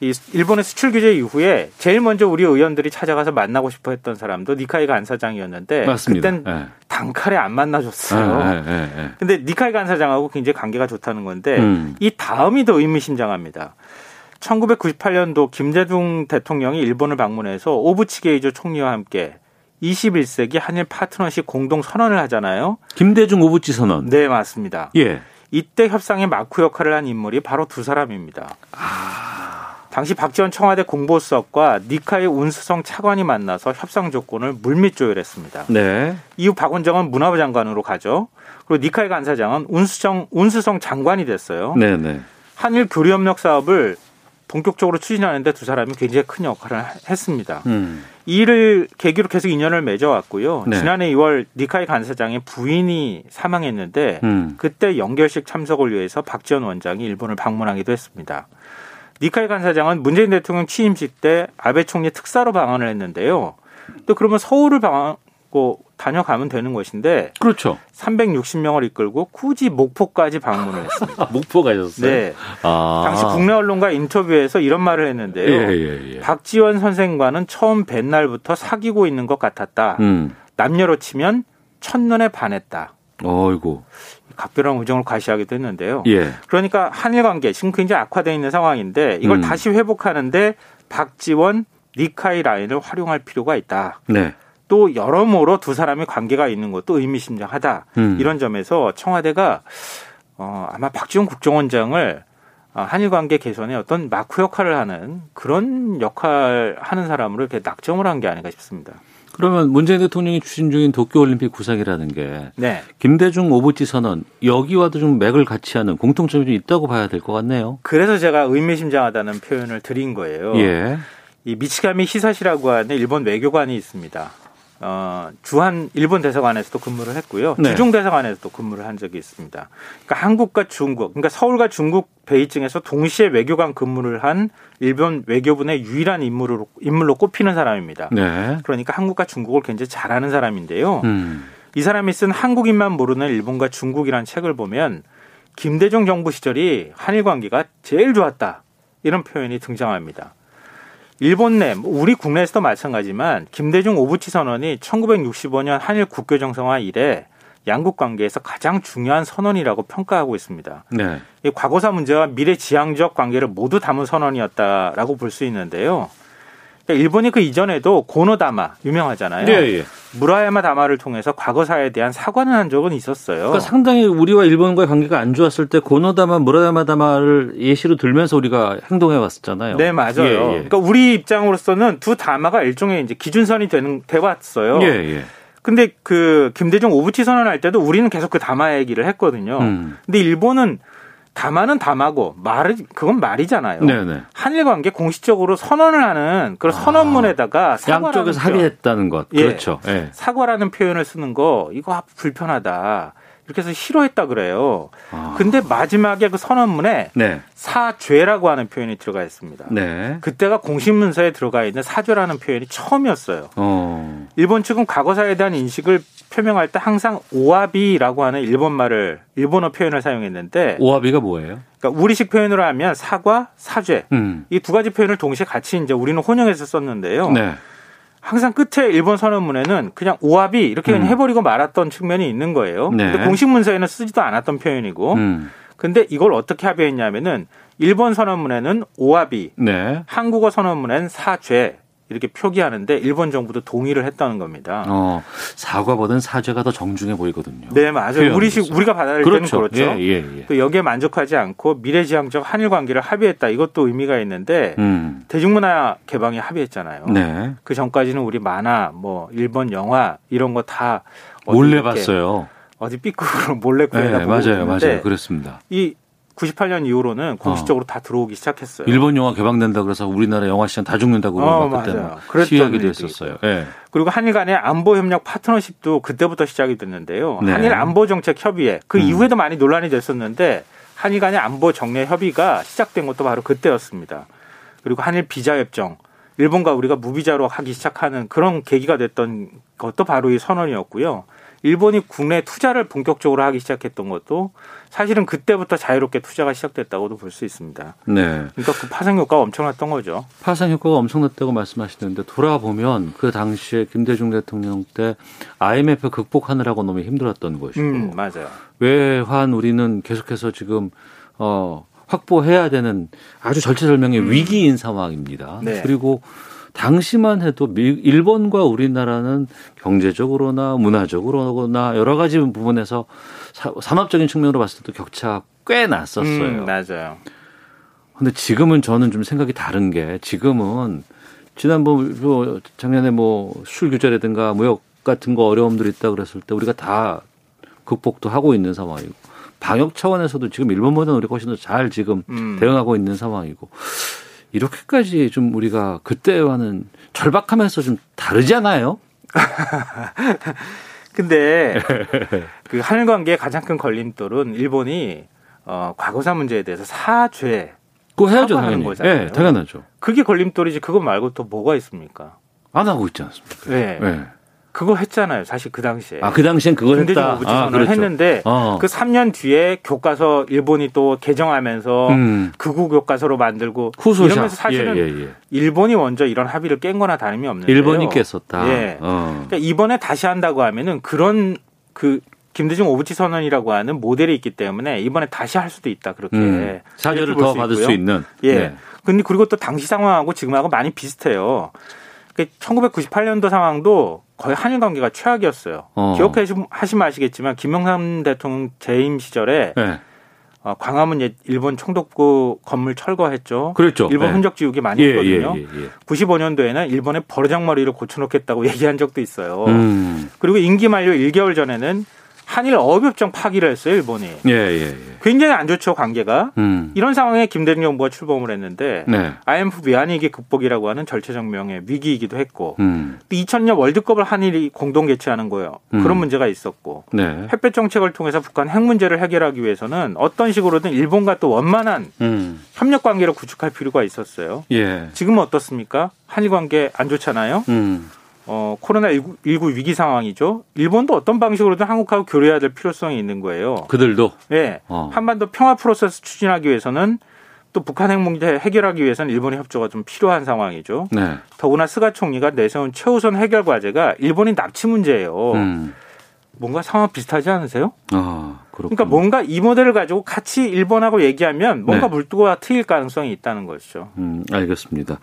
Speaker 11: 이 일본의 수출 규제 이후에 제일 먼저 우리 의원들이 찾아가서 만나고 싶어 했던 사람도 니카이 간사장이었는데
Speaker 1: 맞습니다.
Speaker 11: 그땐
Speaker 1: 예.
Speaker 11: 단칼에 안 만나줬어요.
Speaker 1: 예, 예, 예.
Speaker 11: 근데 니카이 간사장하고 굉장히 관계가 좋다는 건데
Speaker 1: 음.
Speaker 11: 이 다음이 더 의미심장합니다. 1998년도 김대중 대통령이 일본을 방문해서 오부치게이조 총리와 함께 21세기 한일 파트너십 공동 선언을 하잖아요.
Speaker 1: 김대중 오부치 선언.
Speaker 11: 네, 맞습니다.
Speaker 1: 예.
Speaker 11: 이때 협상의 마쿠 역할을 한 인물이 바로 두 사람입니다. 당시 박지원 청와대 공보수석과 니카이 운수성 차관이 만나서 협상 조건을 물밑 조율했습니다.
Speaker 1: 네.
Speaker 11: 이후 박 원장은 문화부 장관으로 가죠. 그리고 니카이 간사장은 운수성, 운수성 장관이 됐어요.
Speaker 1: 네, 네.
Speaker 11: 한일 교류 협력 사업을 본격적으로 추진하는데 두 사람이 굉장히 큰 역할을 했습니다.
Speaker 1: 음.
Speaker 11: 이 일을 계기로 계속 인연을 맺어왔고요.
Speaker 1: 네.
Speaker 11: 지난해 2월 니카이 간사장의 부인이 사망했는데
Speaker 1: 음.
Speaker 11: 그때 연결식 참석을 위해서 박지원 원장이 일본을 방문하기도 했습니다. 니카이 간사장은 문재인 대통령 취임식 때 아베 총리 특사로 방한을 했는데요. 또 그러면 서울을 방하고 다녀가면 되는 것인데
Speaker 1: 그렇죠.
Speaker 11: 360명을 이끌고 굳이 목포까지 방문을 했습니다.
Speaker 1: 목포 가셨어요?
Speaker 11: 네.
Speaker 1: 아.
Speaker 11: 당시 국내 언론과 인터뷰에서 이런 말을 했는데요.
Speaker 1: 예, 예, 예.
Speaker 11: 박지원 선생과는 처음 뵌 날부터 사귀고 있는 것 같았다.
Speaker 1: 음.
Speaker 11: 남녀로 치면 첫눈에 반했다.
Speaker 1: 어이고.
Speaker 11: 각별한 우정을 과시하기도 했는데요.
Speaker 1: 예.
Speaker 11: 그러니까 한일 관계 지금 굉장히 악화되어 있는 상황인데 이걸
Speaker 1: 음.
Speaker 11: 다시 회복하는데 박지원, 니카이 라인을 활용할 필요가 있다.
Speaker 1: 네.
Speaker 11: 또 여러모로 두 사람의 관계가 있는 것도 의미심장하다.
Speaker 1: 음.
Speaker 11: 이런 점에서 청와대가 어, 아마 박지원 국정원장을 어, 한일 관계 개선에 어떤 마크 역할을 하는 그런 역할 하는 사람으로 이렇게 낙점을 한 게 아닌가 싶습니다.
Speaker 1: 그러면 문재인 대통령이 추진 중인 도쿄올림픽 구상이라는 게
Speaker 11: 네.
Speaker 1: 김대중 오부지 선언 여기와도 좀 맥을 같이 하는 공통점이 좀 있다고 봐야 될 것 같네요.
Speaker 11: 그래서 제가 의미심장하다는 표현을 드린 거예요.
Speaker 1: 예.
Speaker 11: 이 미치가미 히사시라고 하는 일본 외교관이 있습니다. 어, 주한 일본 대사관에서도 근무를 했고요.
Speaker 1: 네.
Speaker 11: 주중 대사관에서도 근무를 한 적이 있습니다. 그러니까 한국과 중국, 그러니까 서울과 중국 베이징에서 동시에 외교관 근무를 한 일본 외교부의 유일한 인물로 인물로 꼽히는 사람입니다.
Speaker 1: 네.
Speaker 11: 그러니까 한국과 중국을 굉장히 잘하는 사람인데요.
Speaker 1: 음.
Speaker 11: 이 사람이 쓴 한국인만 모르는 일본과 중국이라는 책을 보면 김대중 정부 시절이 한일 관계가 제일 좋았다. 이런 표현이 등장합니다. 일본 내, 뭐 우리 국내에서도 마찬가지지만 김대중 오부치 선언이 1965년 한일 국교 정상화 이래 양국 관계에서 가장 중요한 선언이라고 평가하고 있습니다.
Speaker 1: 네.
Speaker 11: 이 과거사 문제와 미래 지향적 관계를 모두 담은 선언이었다라고 볼 수 있는데요. 그러니까 일본이 그 이전에도 고노다마 유명하잖아요.
Speaker 1: 예, 예.
Speaker 11: 무라야마 다마를 통해서 과거사에 대한 사과는 한 적은 있었어요.
Speaker 1: 그러니까 상당히 우리와 일본과의 관계가 안 좋았을 때 고노다마 무라야마 다마를 예시로 들면서 우리가 행동해 왔었잖아요.
Speaker 11: 네, 맞아요.
Speaker 1: 예, 예.
Speaker 11: 그러니까 우리 입장으로서는 두 다마가 일종의 이제 기준선이 되는 돼 왔어요.
Speaker 1: 예, 예.
Speaker 11: 근데 그 김대중 오부치 선언할 때도 우리는 계속 그 다마 얘기를 했거든요.
Speaker 1: 음.
Speaker 11: 근데 일본은 다마는 다마고 말은 그건 말이잖아요.
Speaker 1: 네네.
Speaker 11: 한일 관계 공식적으로 선언을 하는 그런 선언문에다가 사과라는
Speaker 1: 양쪽에서
Speaker 11: 표현,
Speaker 1: 합의했다는 것.
Speaker 11: 예.
Speaker 1: 그렇죠. 예.
Speaker 11: 사과라는 표현을 쓰는 거 이거 불편하다. 이렇게 해서 싫어했다 그래요.
Speaker 1: 아.
Speaker 11: 근데 마지막에 그 선언문에
Speaker 1: 네.
Speaker 11: 사죄라고 하는 표현이 들어가 있습니다.
Speaker 1: 네.
Speaker 11: 그때가 공식 문서에 들어가 있는 사죄라는 표현이 처음이었어요.
Speaker 1: 어.
Speaker 11: 일본 측은 과거사에 대한 인식을 표명할 때 항상 오와비라고 하는 일본 말을 일본어 표현을 사용했는데
Speaker 1: 오합이가 뭐예요?
Speaker 11: 그러니까 우리식 표현으로 하면 사과, 사죄
Speaker 1: 음.
Speaker 11: 이두 가지 표현을 동시에 같이 이제 우리는 혼용해서 썼는데요.
Speaker 1: 네.
Speaker 11: 항상 끝에 일본 선언문에는 그냥 오합이 이렇게 그냥
Speaker 1: 음.
Speaker 11: 해버리고 말았던 측면이 있는 거예요.
Speaker 1: 네.
Speaker 11: 근데 공식 문서에는 쓰지도 않았던 표현이고,
Speaker 1: 음.
Speaker 11: 근데 이걸 어떻게 합의했냐면은 일본 선언문에는 오합이,
Speaker 1: 네.
Speaker 11: 한국어 선언문에는 사죄 이렇게 표기하는데 일본 정부도 동의를 했다는 겁니다.
Speaker 1: 어, 사과보다는 사죄가 더 정중해 보이거든요.
Speaker 11: 네, 맞아요. 우리식 우리가 받아들일
Speaker 1: 그렇죠.
Speaker 11: 때는 그렇죠.
Speaker 1: 예, 예, 예.
Speaker 11: 또 여기에 만족하지 않고 미래지향적 한일 관계를 합의했다. 이것도 의미가 있는데
Speaker 1: 음.
Speaker 11: 대중문화 개방에 합의했잖아요.
Speaker 1: 네.
Speaker 11: 그 전까지는 우리 만화, 뭐 일본 영화 이런 거 다
Speaker 1: 몰래 봤어요.
Speaker 11: 어디 삐꾸로 몰래
Speaker 1: 네,
Speaker 11: 구해다 보고
Speaker 1: 맞아요, 맞아요. 그렇습니다.
Speaker 11: 이 98년 이후로는 공식적으로 다 들어오기 시작했어요.
Speaker 1: 일본 영화 개방된다 그래서 우리나라 영화 시장 다 죽는다고
Speaker 11: 어,
Speaker 1: 막 그때 시위하기도 했었어요. 예.
Speaker 11: 그리고 한일 간의 안보 협력 파트너십도 그때부터 시작이 됐는데요.
Speaker 1: 네.
Speaker 11: 한일 안보 정책 협의회 그
Speaker 1: 음.
Speaker 11: 이후에도 많이 논란이 됐었는데 한일 간의 안보 정례 협의가 시작된 것도 바로 그때였습니다. 그리고 한일 비자 협정 일본과 우리가 무비자로 하기 시작하는 그런 계기가 됐던 것도 바로 이 선언이었고요. 일본이 국내 투자를 본격적으로 하기 시작했던 것도 사실은 그때부터 자유롭게 투자가 시작됐다고도 볼 수 있습니다.
Speaker 1: 네.
Speaker 11: 그러니까 그 파생 효과가 엄청났던 거죠.
Speaker 1: 파생 효과가 엄청났다고 말씀하시는데 돌아보면 그 당시에 김대중 대통령 때 IMF 극복하느라고 너무 힘들었던 것이고
Speaker 11: 음, 맞아요.
Speaker 1: 외환 우리는 계속해서 지금 어 확보해야 되는 아주 절체절명의 위기인 상황입니다.
Speaker 11: 음. 네.
Speaker 1: 그리고 당시만 해도 미, 일본과 우리나라는 경제적으로나 문화적으로나 여러 가지 부분에서 사, 산업적인 측면으로 봤을 때도 격차 꽤 났었어요.
Speaker 11: 음, 맞아요.
Speaker 1: 근데 지금은 저는 좀 생각이 다른 게 지금은 지난번 뭐 작년에 뭐 수출 규제라든가 무역 같은 거 어려움들이 있다 그랬을 때 우리가 다 극복도 하고 있는 상황이고 방역 차원에서도 지금 일본보다는 우리가 훨씬 더 잘 지금
Speaker 11: 음.
Speaker 1: 대응하고 있는 상황이고 이렇게까지 좀 우리가 그때와는 절박하면서 좀 다르지 않아요?
Speaker 11: 근데 그 한일 관계의 가장 큰 걸림돌은 일본이 어, 과거사 문제에 대해서 사죄
Speaker 1: 그거 해야죠 당연히.
Speaker 11: 거잖아요.
Speaker 1: 예, 당연하죠.
Speaker 11: 그게 걸림돌이지 그거 말고 또 뭐가 있습니까?
Speaker 1: 안 하고 있지 않습니까?
Speaker 11: 네.
Speaker 1: 예.
Speaker 11: 그거 했잖아요. 사실 그 당시에.
Speaker 1: 아 그 당시엔 그걸
Speaker 11: 김대중
Speaker 1: 했다. 아,
Speaker 11: 선언을
Speaker 1: 그렇죠.
Speaker 11: 했는데
Speaker 1: 어.
Speaker 11: 그 3년 뒤에 교과서 일본이 또 개정하면서
Speaker 1: 음.
Speaker 11: 극우 교과서로 만들고
Speaker 1: 후소작.
Speaker 11: 이러면서 사실은
Speaker 1: 예, 예, 예.
Speaker 11: 일본이 먼저 이런 합의를 깬 거나 다름이 없는데요.
Speaker 1: 일본이 깼었다.
Speaker 11: 예.
Speaker 1: 어.
Speaker 11: 그러니까 이번에 다시 한다고 하면은 그런 그 김대중 오부치 선언이라고 하는 모델이 있기 때문에 이번에 다시 할 수도 있다 그렇게
Speaker 1: 음, 사죄를 더
Speaker 11: 수
Speaker 1: 받을
Speaker 11: 있고요.
Speaker 1: 수 있는.
Speaker 11: 예.
Speaker 1: 네.
Speaker 11: 근데 그리고 또 당시 상황하고 지금하고 많이 비슷해요. 1998년도 상황도 거의 한일 관계가 최악이었어요.
Speaker 1: 어.
Speaker 11: 기억하시면 아시겠지만 김영삼 대통령 재임 시절에
Speaker 1: 네.
Speaker 11: 어, 광화문 옛 일본 총독부 건물 철거했죠.
Speaker 1: 그랬죠.
Speaker 11: 일본
Speaker 1: 네.
Speaker 11: 흔적 지우기 많이
Speaker 1: 예,
Speaker 11: 했거든요.
Speaker 1: 예, 예, 예.
Speaker 11: 95년도에는 일본의 버르장머리를 고쳐놓겠다고 얘기한 적도 있어요.
Speaker 1: 음.
Speaker 11: 그리고 임기 만료 1개월 전에는 한일 어업협정 파기를 했어요, 일본이.
Speaker 1: 예, 예, 예.
Speaker 11: 굉장히 안 좋죠, 관계가.
Speaker 1: 음.
Speaker 11: 이런 상황에 김대중 정부가 출범을 했는데
Speaker 1: 네.
Speaker 11: IMF 외환위기 극복이라고 하는 절체정명의 위기이기도 했고
Speaker 1: 음.
Speaker 11: 또 2000년 월드컵을 한일이 공동 개최하는 거예요.
Speaker 1: 음.
Speaker 11: 그런 문제가 있었고
Speaker 1: 네.
Speaker 11: 햇볕 정책을 통해서 북한 핵 문제를 해결하기 위해서는 어떤 식으로든 일본과 또 원만한
Speaker 1: 음.
Speaker 11: 협력 관계를 구축할 필요가 있었어요.
Speaker 1: 예.
Speaker 11: 지금은 어떻습니까? 한일 관계 안 좋잖아요.
Speaker 1: 음.
Speaker 11: 어, 코로나19 19 위기 상황이죠. 일본도 어떤 방식으로든 한국하고 교류해야 될 필요성이 있는 거예요.
Speaker 1: 그들도
Speaker 11: 예.
Speaker 1: 어.
Speaker 11: 한반도 평화 프로세스 추진하기 위해서는 또 북한 핵 문제 해결하기 위해서는 일본의 협조가 좀 필요한 상황이죠.
Speaker 1: 네.
Speaker 11: 더구나 스가 총리가 내세운 최우선 해결 과제가 일본인 납치 문제예요.
Speaker 1: 음.
Speaker 11: 뭔가 상황 비슷하지 않으세요?
Speaker 1: 아.
Speaker 11: 그러니까 뭔가 이 모델을 가지고 같이 일본하고 얘기하면 뭔가
Speaker 1: 네.
Speaker 11: 물두가 트일 가능성이 있다는 것이죠.
Speaker 1: 음, 알겠습니다.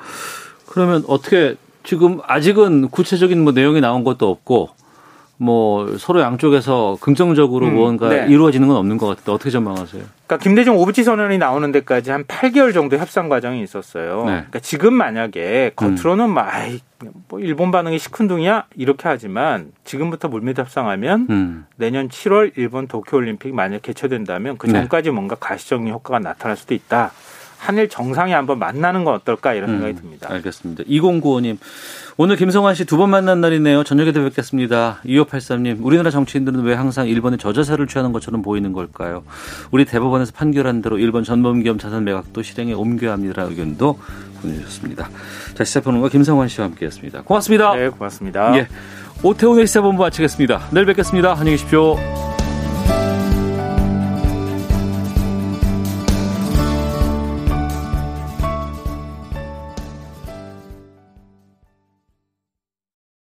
Speaker 1: 그러면 어떻게 지금 아직은 구체적인 뭐 내용이 나온 것도 없고 뭐 서로 양쪽에서 긍정적으로
Speaker 11: 음,
Speaker 1: 뭔가
Speaker 11: 네.
Speaker 1: 이루어지는 건 없는 것 같은데 어떻게 전망하세요?
Speaker 11: 그러니까 김대중 오부치 선언이 나오는 데까지 한 8개월 정도 협상 과정이 있었어요.
Speaker 1: 네.
Speaker 11: 그러니까 지금 만약에 겉으로는 막 아이, 뭐 일본 반응이 시큰둥이야 이렇게 하지만 지금부터 물밑 협상하면
Speaker 1: 음.
Speaker 11: 내년 7월 일본 도쿄 올림픽 만약 개최된다면 그
Speaker 1: 네.
Speaker 11: 전까지 뭔가 가시적인 효과가 나타날 수도 있다. 한일 정상이 한번 만나는 건 어떨까 이런 생각이
Speaker 1: 음,
Speaker 11: 듭니다.
Speaker 1: 알겠습니다. 2095님, 오늘 김성환 씨 두 번 만난 날이네요. 저녁에도 뵙겠습니다. 2583님, 우리나라 정치인들은 왜 항상 일본의 저자세를 취하는 것처럼 보이는 걸까요? 우리 대법원에서 판결한 대로 일본 전범기업 자산 매각도 실행에 옮겨야 합니다. 의견도 보내주셨습니다. 자, 시사평론가 김성환 씨와 함께했습니다. 고맙습니다.
Speaker 11: 네, 고맙습니다.
Speaker 1: 예, 오태훈의 시사본부 마치겠습니다. 내일 뵙겠습니다. 안녕히 계십시오.